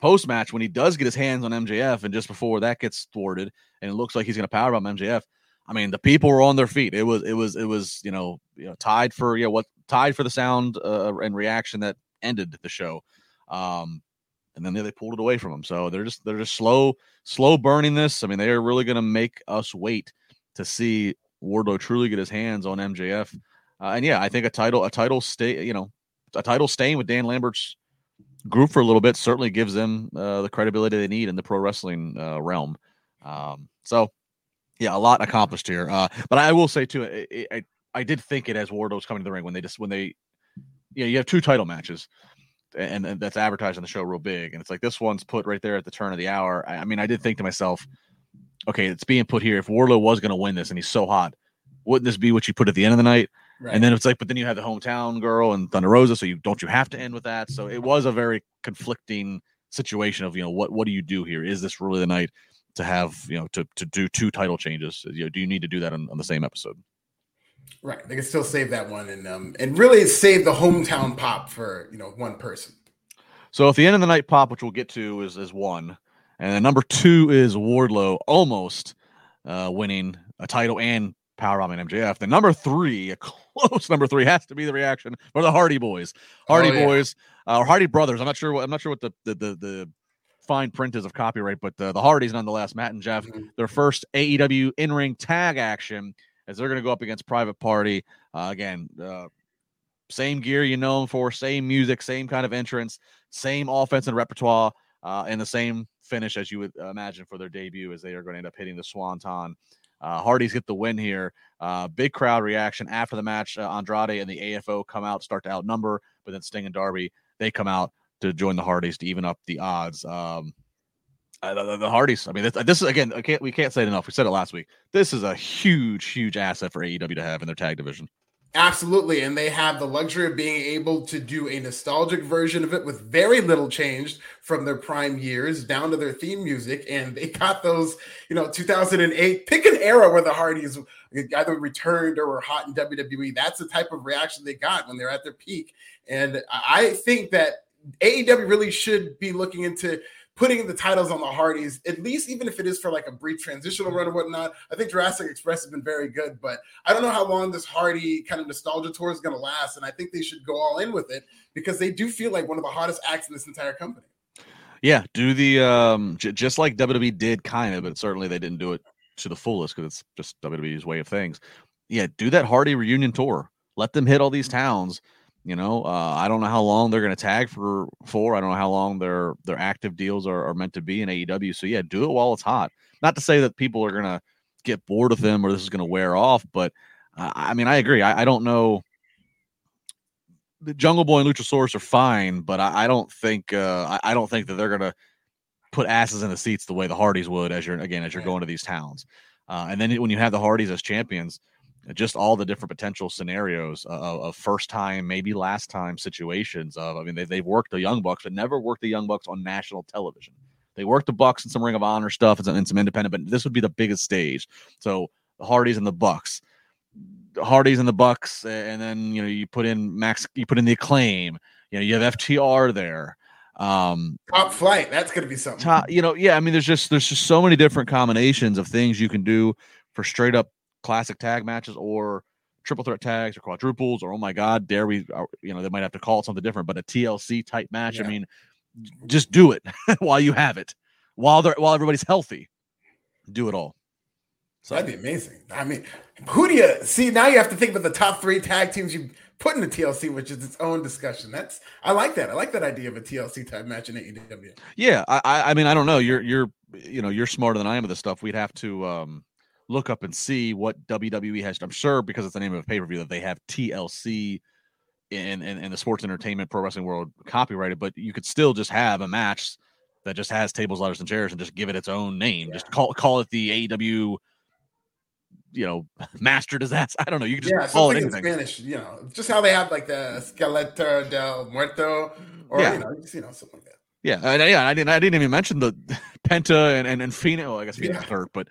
A: post match when he does get his hands on MJF, and just before that gets thwarted, and it looks like he's going to power bomb MJF. I mean, the people were on their feet. It was, it was, it was, you know, you know tied for yeah, what tied for the sound uh, and reaction that ended the show. Um, and then they, they pulled it away from him. So they're just they're just slow slow burning this. I mean, they are really going to make us wait to see Wardlow truly get his hands on MJF. Uh, and yeah, I think a title a title stay you know a title staying with Dan Lambert's group for a little bit certainly gives them uh, the credibility they need in the pro wrestling uh, realm. Um, so yeah, a lot accomplished here. Uh, but I will say too, I, I, did think it as Wardlow's coming to the ring when they just when they yeah you have two title matches and, and, that's advertised on the show real big. And it's like this one's put right there at the turn of the hour. I, I mean, I did think to myself, okay, it's being put here. If Wardlow was going to win this and he's so hot, wouldn't this be what you put at the end of the night? Right. And then it's like, but then you have the hometown girl and Thunder Rosa, so you don't you have to end with that. So it was a very conflicting situation of you know what what do you do here? Is this really the night to have you know to to do two title changes? You know, do you need to do that on, on the same episode?
B: Right. They can still save that one and um and really save the hometown pop for you know one person.
A: So at the end of the night pop, which we'll get to, is is one, and then number two is Wardlow almost uh, winning a title and power bombing MJF. The number three, a close <laughs> number three, has to be the reaction for the Hardy Boys. Hardy oh, yeah. Boys uh, or Hardy Brothers. I'm not sure what I'm not sure what the the the, the fine print is of copyright, but uh, the Hardys nonetheless. Matt and Jeff, mm-hmm. their first AEW in ring tag action as they're going to go up against Private Party. Uh, again, uh, same gear you know them for, same music, same kind of entrance, same offense and repertoire, uh, and the same finish as you would imagine for their debut as they are going to end up hitting the Swanton. Uh, Hardys get the win here. Uh, big crowd reaction after the match. Uh, Andrade and the AFO come out, start to outnumber, but then Sting and Darby they come out to join the Hardys to even up the odds. Um, uh, the, the, Hardys. I mean, this, this, is again. I can't. We can't say it enough. We said it last week. This is a huge, huge asset for AEW to have in their tag division.
B: Absolutely, and they have the luxury of being able to do a nostalgic version of it with very little changed from their prime years down to their theme music. And they got those, you know, 2008. Pick an era where the Hardys either returned or were hot in WWE. That's the type of reaction they got when they're at their peak. And I think that AEW really should be looking into putting the titles on the Hardys, at least even if it is for like a brief transitional run or whatnot. I think Jurassic Express has been very good, but I don't know how long this Hardy kind of nostalgia tour is going to last. And I think they should go all in with it because they do feel like one of the hottest acts in this entire company.
A: Yeah, do the um j- just like WWE did kind of, but certainly they didn't do it to the fullest because it's just WWE's way of things. Yeah, do that Hardy reunion tour. Let them hit all these towns you know, uh, I don't know how long they're going to tag for for. I don't know how long their their active deals are, are meant to be in AEW. So yeah, do it while it's hot. Not to say that people are going to get bored of them or this is going to wear off, but uh, I mean, I agree. I, I, don't know. The Jungle Boy and Luchasaurus are fine, but I, I don't think uh, I, I, don't think that they're going to put asses in the seats the way the Hardys would as you're again as you're going to these towns. Uh, and then when you have the Hardys as champions, just all the different potential scenarios of, of, first time, maybe last time situations. Of I mean, they, they've worked the Young Bucks, but never worked the Young Bucks on national television. They worked the Bucks in some Ring of Honor stuff and some, and some independent, but this would be the biggest stage. So the Hardys and the Bucks, the Hardys and the Bucks, and then you know you put in Max, you put in the Acclaim. You know you have FTR there. Um,
B: top flight. That's going to be something.
A: Top, you know, yeah. I mean, there's just there's just so many different combinations of things you can do for straight up classic tag matches or triple threat tags or quadruples or oh my god, dare we? You know, they might have to call it something different, but a TLC type match. Yeah. I mean, just do it <laughs> while you have it, while they're while everybody's healthy. Do it all.
B: So that'd be amazing. I mean, who do you see now? You have to think about the top three tag teams you put in the TLC, which is its own discussion. That's I like that. I like that idea of a TLC type match in AEW.
A: Yeah, I I mean I don't know. You're you're you know you're smarter than I am with this stuff. We'd have to um look up and see what WWE has. I'm sure because it's the name of a pay per view that they have TLC in, in in the sports entertainment pro wrestling world copyrighted, but you could still just have a match that just has tables, ladders, and chairs, and just give it its own name. Yeah. Just call call it the AEW you know, <laughs> master disaster. I don't know. You can just yeah, call it anything.
B: in Spanish. You know, just how they have like the Esqueleto del Muerto, or yeah. you know, just, you know, something like that.
A: Yeah, and, yeah. I didn't. I didn't even mention the <laughs> Penta and and, and. Well, I guess Fina's yeah. hurt, but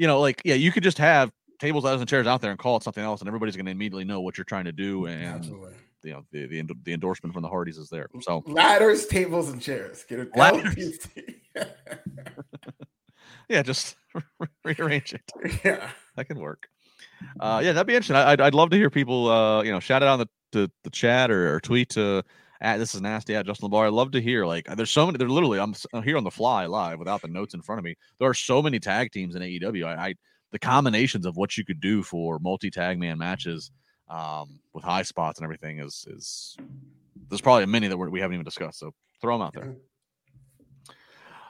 A: you know, like yeah, you could just have tables, ladders, and chairs out there and call it something else, and everybody's going to immediately know what you're trying to do, and Absolutely. you know, the, the the endorsement from the Hardys is there. So
B: ladders, tables, and chairs. Get it. Ladders. <laughs>
A: yeah, just <laughs> rearrange it.
B: Yeah
A: that can work. Uh, yeah, that'd be interesting. I'd, I'd love to hear people, uh, you know, shout it out on the, the, the chat or, or tweet to at this is nasty at Justin LaBar. I love to hear like there's so many. They're literally I'm, here on the fly live without the notes in front of me. There are so many tag teams in AEW. I, I the combinations of what you could do for multi tag man matches um, with high spots and everything is is there's probably many that we're, we haven't even discussed. So throw them out there.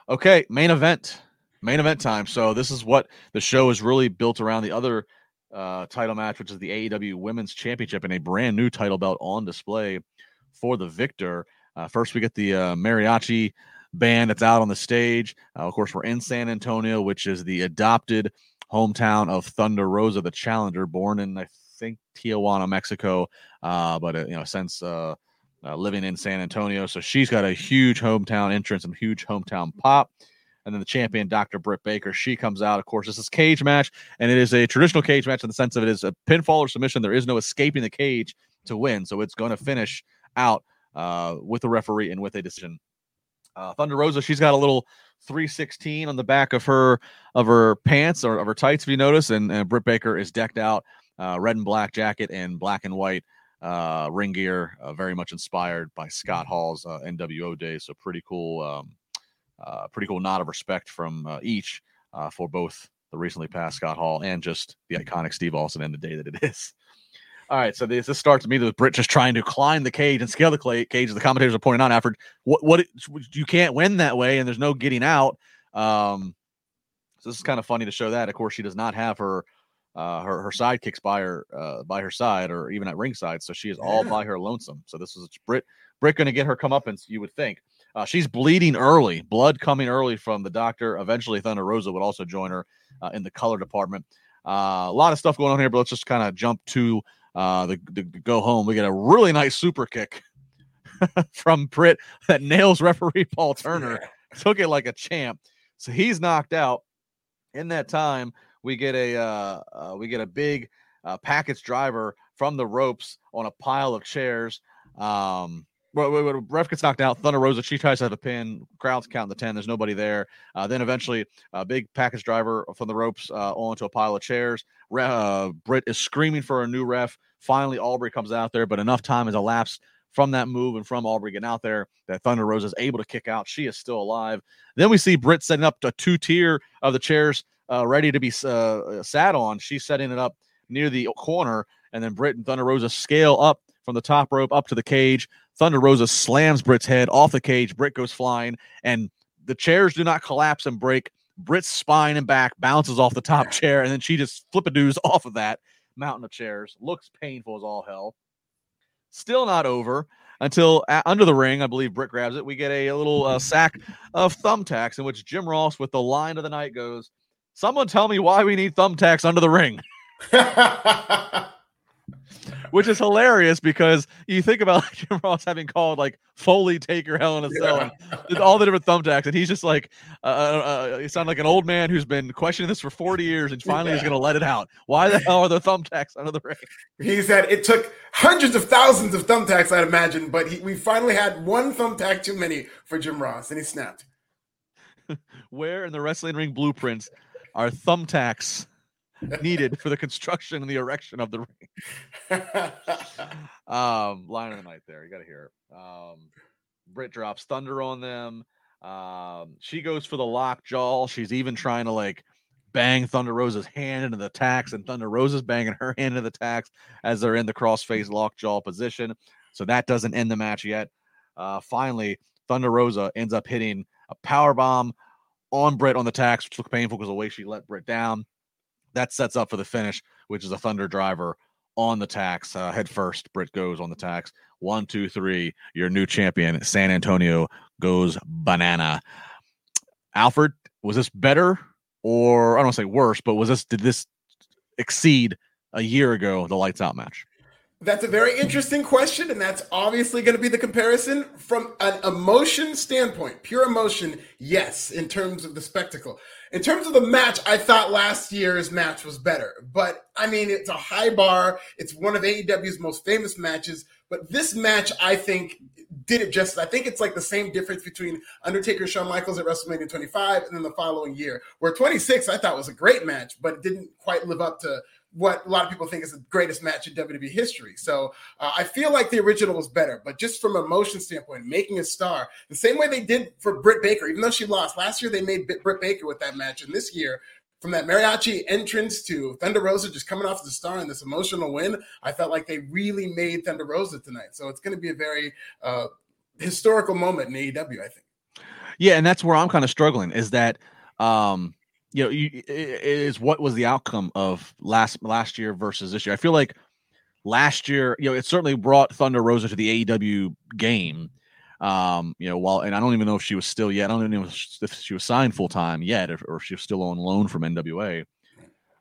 A: Okay, main event main event time. So this is what the show is really built around. The other uh, title match, which is the AEW Women's Championship, and a brand new title belt on display for the victor. Uh, first, we get the uh, mariachi band that's out on the stage. Uh, of course, we're in San Antonio, which is the adopted hometown of Thunder Rosa, the challenger, born in I think Tijuana, Mexico, uh, but uh, you know since. living in San Antonio, so she's got a huge hometown entrance and huge hometown pop and then the champion, Dr. Britt Baker. She comes out. Of course, this is cage match, and it is a traditional cage match in the sense of it is a pinfall or submission. There is no escaping the cage to win, so it's going to finish out uh, with the referee and with a decision. Uh, Thunder Rosa, she's got a little 316 on the back of her of her pants or of her tights, if you notice, and, and Britt Baker is decked out uh, red and black jacket and black and white uh, ring gear, uh, very much inspired by Scott Hall's uh, NWO days. So pretty cool um, uh, pretty cool nod of respect from uh, each uh, for both the recently passed Scott Hall and just the iconic Steve Austin and the day that it is. All right, so this, this starts me with Britt just trying to climb the cage and scale the cage. The commentators are pointing out after what what it, you can't win that way, and there's no getting out. Um, so this is kind of funny to show that. Of course, she does not have her uh, her her sidekicks by her uh, by her side or even at ringside, so she is all by her lonesome. So this is Britt Britt going to get her comeuppance, you would think. Uh, she's bleeding early, blood coming early from the doctor. Eventually, Thunder Rosa would also join her uh, in the color department. Uh, a lot of stuff going on here, but let's just kind of jump to uh, the, the, the, go home. We get a really nice super kick <laughs> from Britt that nails referee Paul Turner. Took it like a champ. So he's knocked out. In that time, we get a uh, uh, we get a big package driver from the ropes on a pile of chairs. Um, well, ref gets knocked out. Thunder Rosa, she tries to have a pin. Crowds count the 10. There's nobody there. Uh, then eventually, a big package driver from the ropes uh, onto a pile of chairs. Uh, Britt is screaming for a new ref. Finally, Aubrey comes out there, but enough time has elapsed from that move and from Aubrey getting out there that Thunder Rosa is able to kick out. She is still alive. Then we see Britt setting up a two tier of the chairs uh, ready to be uh, sat on. She's setting it up near the corner, and then Britt and Thunder Rosa scale up from the top rope up to the cage. Thunder Rosa slams Britt's head off the cage. Britt goes flying, and the chairs do not collapse and break. Britt's spine and back bounces off the top chair, and then she just flip-a-doos <laughs> off of that mountain of chairs. Looks painful as all hell. Still not over until under the ring, I believe Britt grabs it. We get a, a little uh, sack of thumbtacks in which Jim Ross, with the line of the night, goes, Someone tell me why we need thumbtacks under the ring. <laughs> <laughs> which is hilarious because you think about <laughs> Jim Ross having called like Foley Taker Hell in a Cell and all the different thumbtacks, and he's just like, uh, uh, uh sound like an old man who's been questioning this for 40 years and finally yeah. is going to let it out. Why the hell are there thumbtacks under the ring?
B: He said it took hundreds of thousands of thumbtacks, I'd imagine, but he, we finally had one thumbtack too many for Jim Ross, and he snapped. <laughs>
A: Where in the wrestling ring blueprints are thumbtacks needed for the construction and the erection of the ring. <laughs> um, line of the night there. You got to hear it. Um, Britt drops Thunder on them. Um, she goes for the lockjaw. She's even trying to like bang Thunder Rosa's hand into the tacks, and Thunder Rosa's banging her hand into the tacks as they're in the crossface lockjaw position. So that doesn't end the match yet. Uh, finally, Thunder Rosa ends up hitting a power bomb on Britt on the tacks, which looked painful because the way she let Britt down. That sets up for the finish, which is a Thunder driver on the tacks Uh, head first, Britt goes on the tacks. One, two, three. Your new champion, San Antonio, goes banana. Alfred, was this better or I don't want to say worse, but was this did this exceed a year ago the lights out match?
B: That's a very interesting question, and that's obviously going to be the comparison from an emotion standpoint, pure emotion. Yes, in terms of the spectacle. In terms of the match, I thought last year's match was better, but I mean, it's a high bar. It's one of AEW's most famous matches, but this match, I think, did it justice. I think it's like the same difference between Undertaker Shawn Michaels at WrestleMania 25 and then the following year, where 26 I thought was a great match, but it didn't quite live up to what a lot of people think is the greatest match in WWE history. So uh, I feel like the original was better, but just from a motion standpoint, making a star the same way they did for Britt Baker, even though she lost last year, they made Britt Baker with that match, and this year. From that mariachi entrance to Thunder Rosa just coming off the star in this emotional win, I felt like they really made Thunder Rosa tonight. So it's going to be a very uh, historical moment in AEW, I think.
A: Yeah, and that's where I'm kind of struggling is that um you know, you, is what was the outcome of last last year versus this year? I feel like last year, you know, it certainly brought Thunder Rosa to the AEW game. Um, you know, while and I don't even know if she was still yet. I don't even know if she was signed full time yet, or, if she was still on loan from NWA.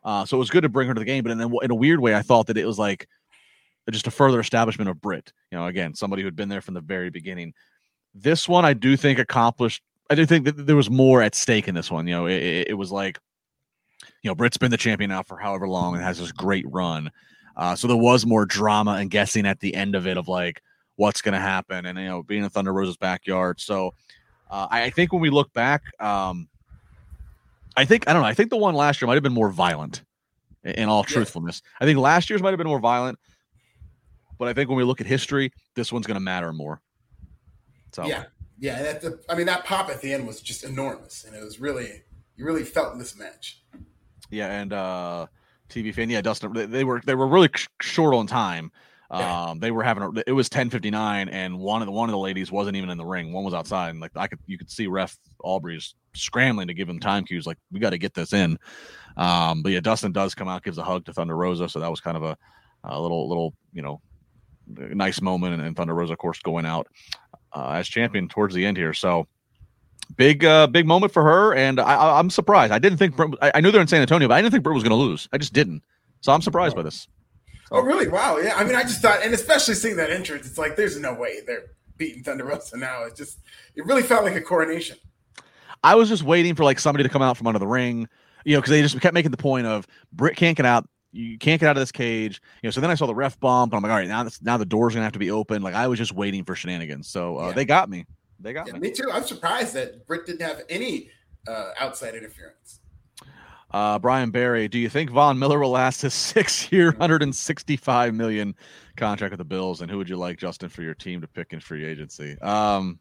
A: Uh, so it was good to bring her to the game, but then in a weird way, I thought that it was like just a further establishment of Britt. You know, again, somebody who'd been there from the very beginning. This one, I do think accomplished I do think that there was more at stake in this one. You know, it, it, was like, you know, Britt's been the champion now for however long and has this great run. Uh, so there was more drama and guessing at the end of it of like what's going to happen, and you know, being in Thunder Rosa's backyard. So uh, I, I, think when we look back, um, I think I don't know. I think the one last year might have been more violent. In, in all truthfulness, yeah. I think last year's might have been more violent, but I think when we look at history, this one's going to matter more.
B: So yeah, yeah, that, the, I mean that pop at the end was just enormous, and it was really you really felt this match.
A: Yeah, and uh TV fan, yeah, Dustin, they were they were really short on time. Yeah. Um, they were having a, it was 10:59, and one of the one of the ladies wasn't even in the ring. One was outside, and like I could you could see Ref Aubrey's scrambling to give him time cues, like we got to get this in. Um, but yeah, Dustin does come out, gives a hug to Thunder Rosa, so that was kind of a, a little little you know nice moment, and, and Thunder Rosa, of course, going out uh, as champion towards the end here. So big, uh, big moment for her. And I, am surprised. I didn't think Britt, I, I, knew they're in San Antonio, but I didn't think Britt was going to lose. I just didn't. So I'm surprised by this.
B: Oh, really? Wow. Yeah. I mean, I just thought, and especially seeing that entrance, it's like there's no way they're beating Thunder Rosa now. It just, it really felt like a coronation.
A: I was just waiting for like somebody to come out from under the ring, you know, because they just kept making the point of Britt can't get out you can't get out of this cage. You know, so then I saw the ref bump, and I'm like, all right, now this, now the door's gonna have to be open. Like I was just waiting for shenanigans. So uh, yeah. they got me. They got
B: yeah,
A: me.
B: Me too. I'm surprised that Britt didn't have any uh, outside interference.
A: Uh, Brian Barry, do you think Von Miller will last his <laughs> six-year, 165 million contract with the Bills? And who would you like, Justin, for your team to pick in free agency? Um,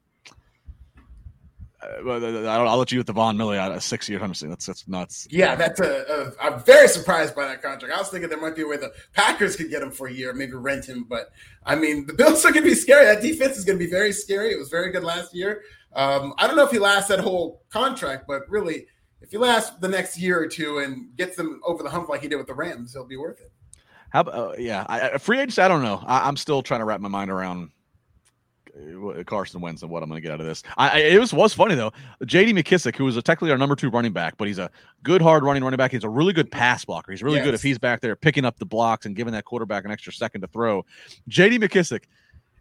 A: I'll, I'll, let you with the Von Miller at a six year hundred. That's that's nuts.
B: Yeah, that's a, a. I'm very surprised by that contract. I was thinking there might be a way the Packers could get him for a year, maybe rent him. But I mean, the Bills are going to be scary. That defense is going to be very scary. It was very good last year. Um, I don't know if he lasts that whole contract, but really, if he lasts the next year or two and gets them over the hump like he did with the Rams, he'll be worth it.
A: How? Uh, yeah, I, free agency. I don't know. I, I'm still trying to wrap my mind around Carson Wentz and what I'm going to get out of this. I, I, it was was funny though. J.D. McKissick, who was technically our number two running back, but he's a good hard running running back. He's a really good pass blocker. He's really yes. good if he's back there picking up the blocks and giving that quarterback an extra second to throw. J.D. McKissick,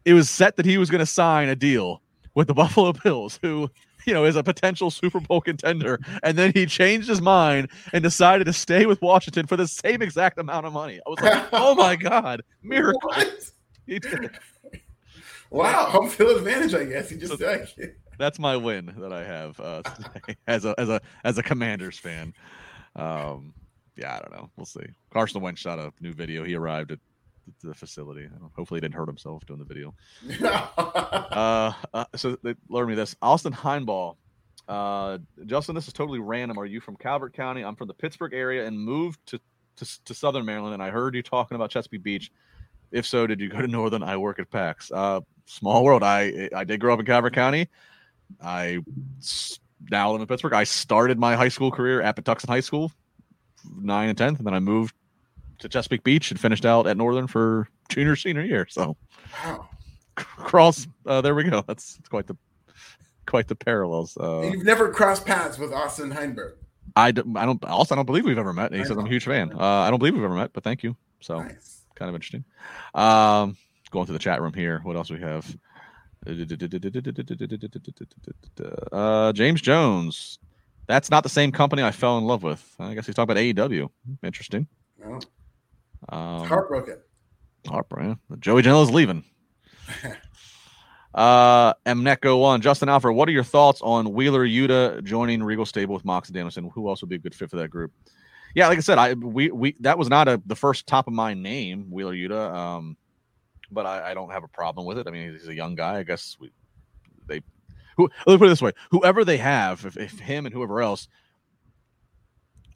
A: it was set that he was going to sign a deal with the <laughs> Buffalo Bills, who you know is a potential Super Bowl contender, and then he changed his mind and decided to stay with Washington for the same exact amount of money. I was like, <laughs> oh my god, miracle! He did.
B: Wow, home field advantage, I guess. He just so, <laughs>
A: that's my win that I have uh, <laughs> as a as a as a Commanders fan. Um, yeah, I don't know. We'll see. Carson Wentz shot a new video. He arrived at the facility. Hopefully, he didn't hurt himself doing the video. <laughs> uh, uh, so they learned me this. Austin Heinball. Uh, Justin, this is totally random. Are you from Calvert County? I'm from the Pittsburgh area and moved to, to, to Southern Maryland. And I heard you talking about Chesapeake Beach. If so, did you go to Northern? I work at PAX. Small world. I I did grow up in Calvert County. I now live in Pittsburgh. I started my high school career at Patuxent High School, nine and tenth, and then I moved to Chesapeake Beach and finished out at Northern for junior senior year. So,
B: wow. <laughs>
A: cross. Uh, there we go. That's, that's, quite the quite the parallels. Uh,
B: You've never crossed paths with Austin Heinberg.
A: I don't. I don't. Also, I don't believe we've ever met. He says I'm a huge fan. Uh, I don't believe we've ever met, but thank you. So, nice. kind of interesting. Um, going through the chat room here. What else we have? Uh, James Jones. That's not the same company I fell in love with. I guess he's talking about AEW. Interesting.
B: No. Um, heartbroken.
A: Heartbroken. Joey Janela's leaving. <laughs> uh, Mneko one. Justin Alfred, what are your thoughts on Wheeler Yuta joining Regal Stable with Mox and Danielson? Who else would be a good fit for that group? Yeah, like I said, I we we that was not a the first top of mind name, Wheeler Yuta. Um, but I, I, don't have a problem with it. I mean, he's a young guy. I guess we, they, who, let me put it this way: whoever they have, if, if him and whoever else,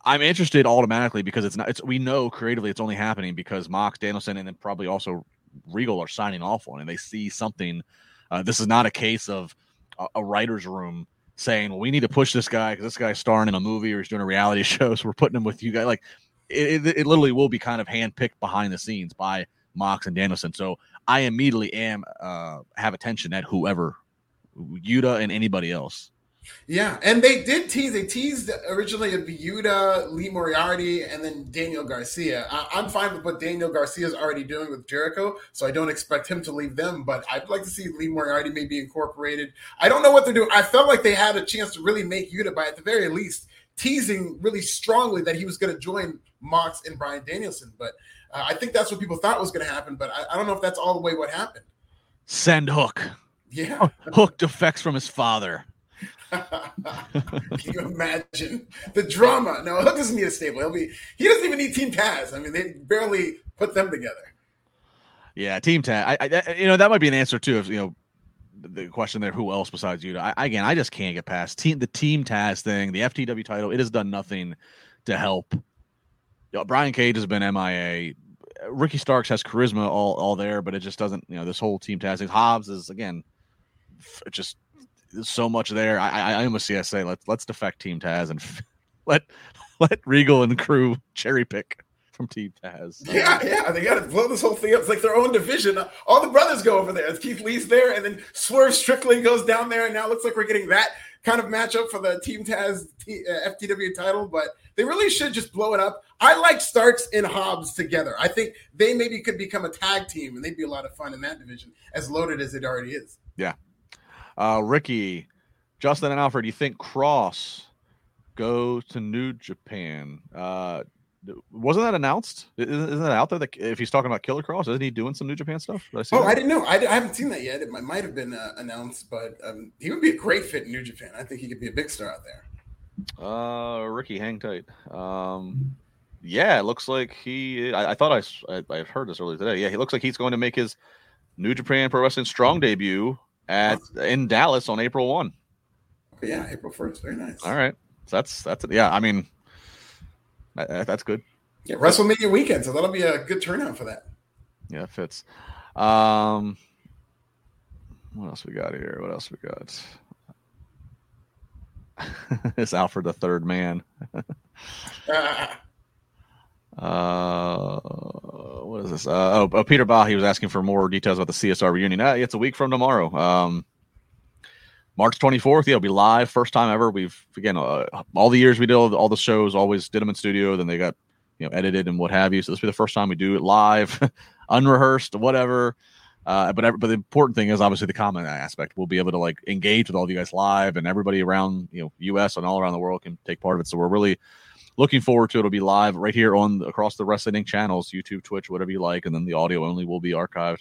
A: I'm interested automatically because it's not. It's we know creatively it's only happening because Mox Danielson and then probably also Regal are signing off on, and they see something. Uh, this is not a case of a, a writer's room saying, "Well, we need to push this guy because this guy's starring in a movie or he's doing a reality <laughs> show, so we're putting him with you guys." Like, it, it, it literally will be kind of handpicked behind the scenes by Mox and Danielson. So I immediately am uh, have attention at whoever Yuta and anybody else.
B: Yeah, and they did tease. They teased originally of Yuta, Lee Moriarty, and then Daniel Garcia. I, am fine with what Daniel Garcia is already doing with Jericho, so I don't expect him to leave them. But I'd like to see Lee Moriarty maybe incorporated. I don't know what they're doing. I felt like they had a chance to really make Yuta by at the very least teasing really strongly that he was going to join Mox and Bryan Danielson, but uh, I think that's what people thought was going to happen, but I, I, don't know if that's all the way what happened.
A: Send Hook.
B: Yeah.
A: Hook defects from his father. <laughs>
B: Can you imagine the drama? No, Hook doesn't need a stable. He'll be. He doesn't even need Team Taz. I mean, they barely put them together.
A: Yeah, Team Taz. I, I, you know, that might be an answer too. If you know, the question there, who else besides you? I, again, I just can't get past team the Team Taz thing, the FTW title. It has done nothing to help you know, Brian Cage has been MIA. Ricky Starks has charisma all, all there, but it just doesn't, you know, this whole Team Taz. Hobbs is again, just so much there. I, I, I am a CSA. Let's let's defect Team Taz and <laughs> let let Regal and crew cherry pick from Team Taz. <laughs>
B: Yeah, yeah, they got to blow this whole thing up. It's like their own division. All the brothers go over there. It's Keith Lee's there, and then Swerve Strickland goes down there, and now it looks like we're getting that kind of matchup for the Team Taz T, uh, FTW title. But they really should just blow it up. I like Starks and Hobbs together. I think they maybe could become a tag team, and they'd be a lot of fun in that division, as loaded as it already is.
A: Yeah. Uh, Ricky, Justin, and Alfred, you think Kross go to New Japan? Uh, wasn't that announced? Isn't that out there? That if he's talking about Killer Kross, isn't he doing some New Japan stuff?
B: I oh, that? I didn't know. I, I, haven't seen that yet. It might, might have been uh, announced, but um, he would be a great fit in New Japan. I think he could be a big star out there.
A: Uh, Ricky, hang tight. Um, yeah, it looks like he. I, I thought I, I I heard this earlier today. Yeah, he looks like he's going to make his New Japan Pro Wrestling Strong debut at in Dallas on April one.
B: Yeah, April first. Very nice.
A: All right, so that's that's it. Yeah, I mean, that, that's good.
B: Yeah, WrestleMania weekend, so that'll be a good turnout for that.
A: Yeah, it fits. Um, what else we got here? What else we got? <laughs> it's Alfred the third man. <laughs> uh, what is this? Uh, oh, oh, Peter Baugh, he was asking for more details about the CSR reunion. Uh, it's a week from tomorrow. Um, March 24th, yeah, it'll be live. First time ever. We've, again, uh, all the years we did all the shows, always did them in studio. Then they got, you know, edited and what have you. So this will be the first time we do it live, <laughs> unrehearsed, whatever. Uh, but but the important thing is obviously the comment aspect. We'll be able to like engage with all of you guys live, and everybody around you know U.S. and all around the world can take part of it. So we're really looking forward to it. It'll be live right here on across the Wrestling channels, YouTube, Twitch, whatever you like, and then the audio only will be archived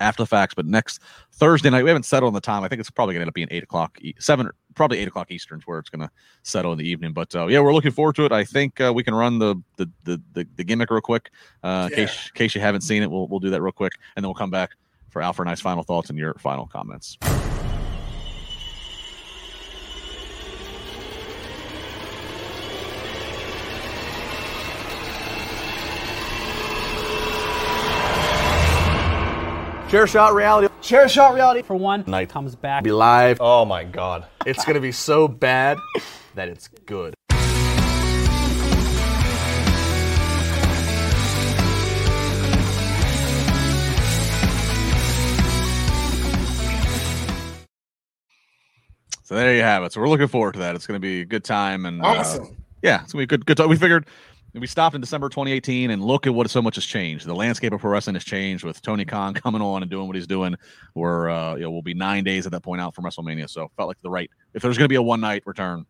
A: after the facts. But next Thursday night, we haven't settled on the time. I think it's probably going to end up being eight o'clock, seven probably eight o'clock Eastern is where it's going to settle in the evening. But uh, yeah, we're looking forward to it. I think uh, we can run the the the, the, the gimmick real quick. Uh, in, case, in case you haven't seen it, we'll we'll do that real quick, and then we'll come back for Alfred and I's final thoughts and your final comments.
C: Chair shot reality.
D: Chair shot reality
C: for one
D: night comes back.
C: Be live. Oh my god. It's gonna be so bad that it's good.
A: So there you have it. So we're looking forward to that. It's going to be a good time and
B: awesome.
A: Uh, yeah, it's going to be a good good time. We figured we stopped in December 2018 and look at what so much has changed. The landscape of pro wrestling has changed with Tony Khan <laughs> coming on and doing what he's doing. We're uh, you know we'll be nine days at that point out from WrestleMania, so felt like the right. If there's going to be a one night return,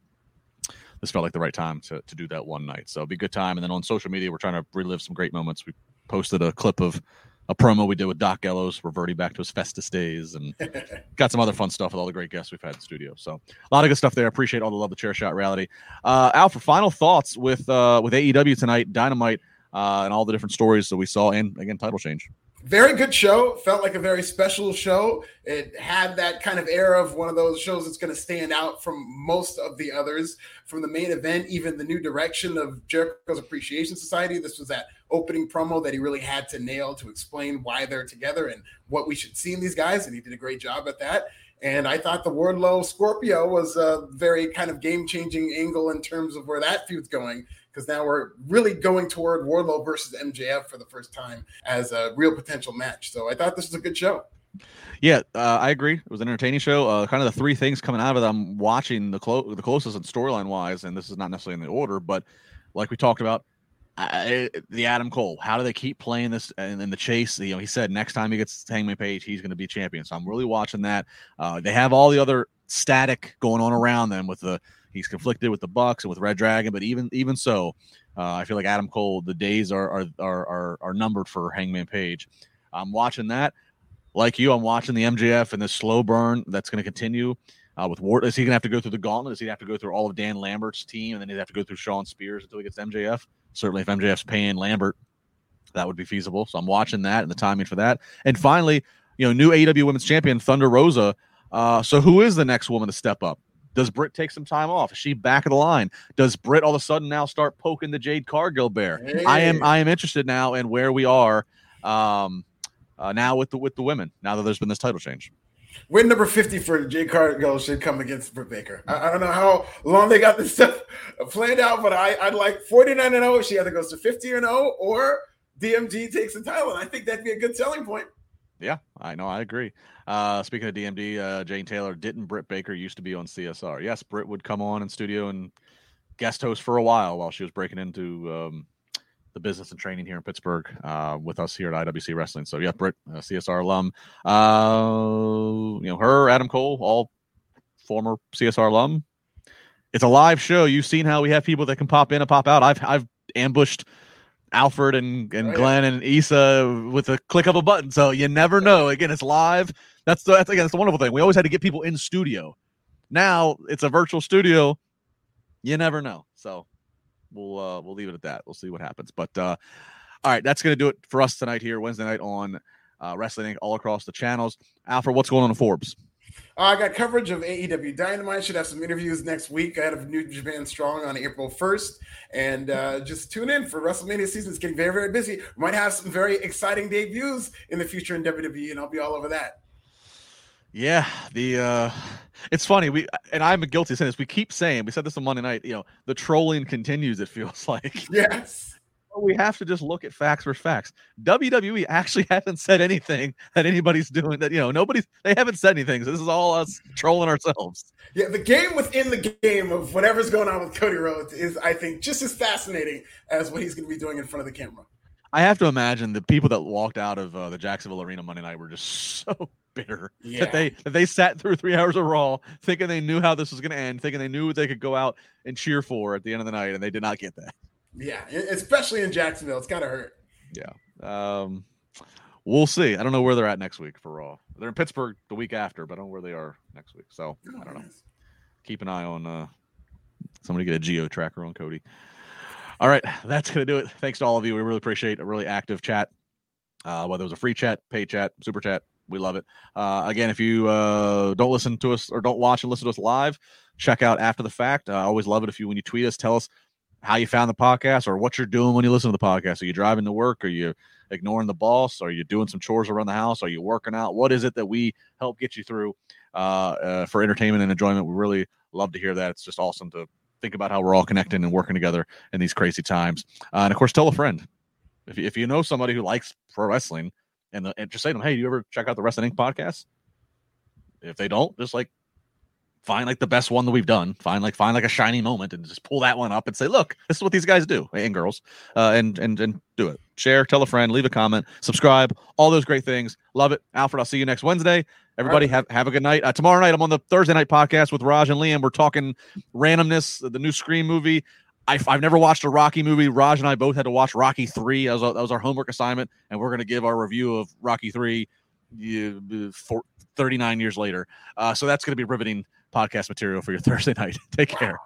A: this felt like the right time to to do that one night. So it'll be a good time. And then on social media, we're trying to relive some great moments. We posted a clip of a promo we did with Doc Gallows, reverting back to his Festus days, and <laughs> got some other fun stuff with all the great guests we've had in the studio. So a lot of good stuff there. Appreciate all the love, the chair shot reality. Uh, Al, for final thoughts with uh, with AEW tonight, Dynamite, uh, and all the different stories that we saw, and again, title change
B: very good show. Felt like a very special show. It had that kind of air of one of those shows that's going to stand out from most of the others. From the main event, even the new direction of Jericho's Appreciation Society. This was that opening promo that he really had to nail to explain why they're together and what we should see in these guys. And he did a great job at that. And I thought the Wardlow Scorpio was a very kind of game changing angle in terms of where that feud's going because now we're really going toward Wardlow versus MJF for the first time as a real potential match. So I thought this was a good show.
A: Yeah, uh, I agree. It was an entertaining show. Uh, kind of the three things coming out of it. I'm watching the clo- the closest and storyline wise, and this is not necessarily in the order, but like we talked about, I, the Adam Cole. How do they keep playing this and in the chase? You know, he said next time he gets Hangman Page, he's going to be champion. So I'm really watching that. Uh, they have all the other static going on around them with the He's conflicted with the Bucks and with Red Dragon, but even even so, uh, I feel like Adam Cole. The days are are are are, are numbered for Hangman Page. I'm watching that. Like you, I'm watching the MJF and the slow burn that's going to continue. Uh, with Ward, is he going to have to go through the gauntlet? Is he going to have to go through all of Dan Lambert's team, and then he'd have to go through Shawn Spears until he gets MJF? Certainly, if MJF's paying Lambert, that would be feasible. So I'm watching that and the timing for that. And finally, you know, new AEW Women's Champion Thunder Rosa. Uh, so who is the next woman to step up? Does Britt take some time off? Is she back of the line? Does Britt all of a sudden now start poking the Jade Cargill bear? Hey. I am I am interested now in where we are um, uh, now with the with the women. Now that there's been this title change.
B: Win number 50 for Jade Cargill should come against Britt Baker. I, I, don't know how long they got this stuff planned out, but I, I'd like 49 and 0. She either goes to 50 and 0 or DMD takes the title. And I think that'd be a good selling point.
A: Yeah, I know. I agree. Uh, speaking of DMD, uh, Jane Taylor, didn't Britt Baker used to be on CSR? Yes, Britt would come on in studio and guest host for a while while she was breaking into um, the business and training here in Pittsburgh uh, with us here at IWC Wrestling. So yeah, Britt, CSR alum. Uh, you know her, Adam Cole, all former CSR alum. It's a live show. You've seen how we have people that can pop in and pop out. I've I've ambushed Alfred and, and oh, Glenn yeah. and Issa with a click of a button. So you never know. Again, it's live. That's the, that's again, that's the wonderful thing. We always had to get people in studio. Now it's a virtual studio. You never know. So we'll uh, we'll leave it at that. We'll see what happens. But uh, all right, that's gonna do it for us tonight here Wednesday night on uh, Wrestling all across the channels. Alfred, what's going on in Forbes?
B: Uh, I got coverage of AEW Dynamite. Should have some interviews next week. I of New Japan Strong on April 1st. And uh, just tune in for WrestleMania season. It's getting very, very busy. Might have some very exciting debuts in the future in WWE, and I'll be all over that.
A: Yeah, the uh it's funny. We and I'm a guilty of saying this. We keep saying we said this on Monday night. You know, the trolling continues. It feels <laughs> like
B: yes
A: we have to just look at facts versus facts. WWE actually <laughs> hasn't said anything that anybody's doing that, you know, nobody's, they haven't said anything. So this is all us trolling ourselves.
B: Yeah, the game within the game of whatever's going on with Cody Rhodes is, I think, just as fascinating as what he's going to be doing in front of the camera.
A: I have to imagine the people that walked out of uh, the Jacksonville Arena Monday night were just <laughs> so bitter yeah. that they that they sat through three hours of Raw thinking they knew how this was going to end, thinking they knew what they could go out and cheer for at the end of the night, and they did not get that.
B: Yeah, especially in Jacksonville, it's kind gotta hurt.
A: Yeah. Um, we'll see. I don't know where they're at next week for Raw. They're in Pittsburgh the week after, but I don't know where they are next week. So oh, I don't know. keep an eye on uh, somebody get a geo tracker on Cody. All right, that's gonna do it. Thanks to all of you. We really appreciate a really active chat. Uh, whether it was a free chat, pay chat, super chat, we love it. Uh, again, if you uh, don't listen to us or don't watch and listen to us live, check out after the fact. I always love it if you when you tweet us, tell us how you found the podcast or what you're doing when you listen to the podcast. Are you driving to work? Are you ignoring the boss? Are you doing some chores around the house? Are you working out? What is it that we help get you through uh, uh, for entertainment and enjoyment? We really love to hear that. It's just awesome to think about how we're all connecting and working together in these crazy times. Uh, and of course, tell a friend. If you, if you know somebody who likes pro wrestling, and, the, and just say to them, hey, do you ever check out the Wrestling Inc. podcast? If they don't, just like find like the best one that we've done. Find like find like a shiny moment and just pull that one up and say, look, this is what these guys do and girls, uh, and and and do it. Share, tell a friend, leave a comment, subscribe, all those great things. Love it, Alfred. I'll see you next Wednesday. Everybody have have a good night. Uh, tomorrow night, I'm on the Thursday night podcast with Raj and Liam. We're talking randomness, the new Scream movie. I've, I've never watched a Rocky movie. Raj and I both had to watch Rocky three. That was, that was our homework assignment, and we're going to give our review of Rocky three. You, for 39 years later. Uh, so that's going to be riveting podcast material for your <laughs> Thursday night. Take care.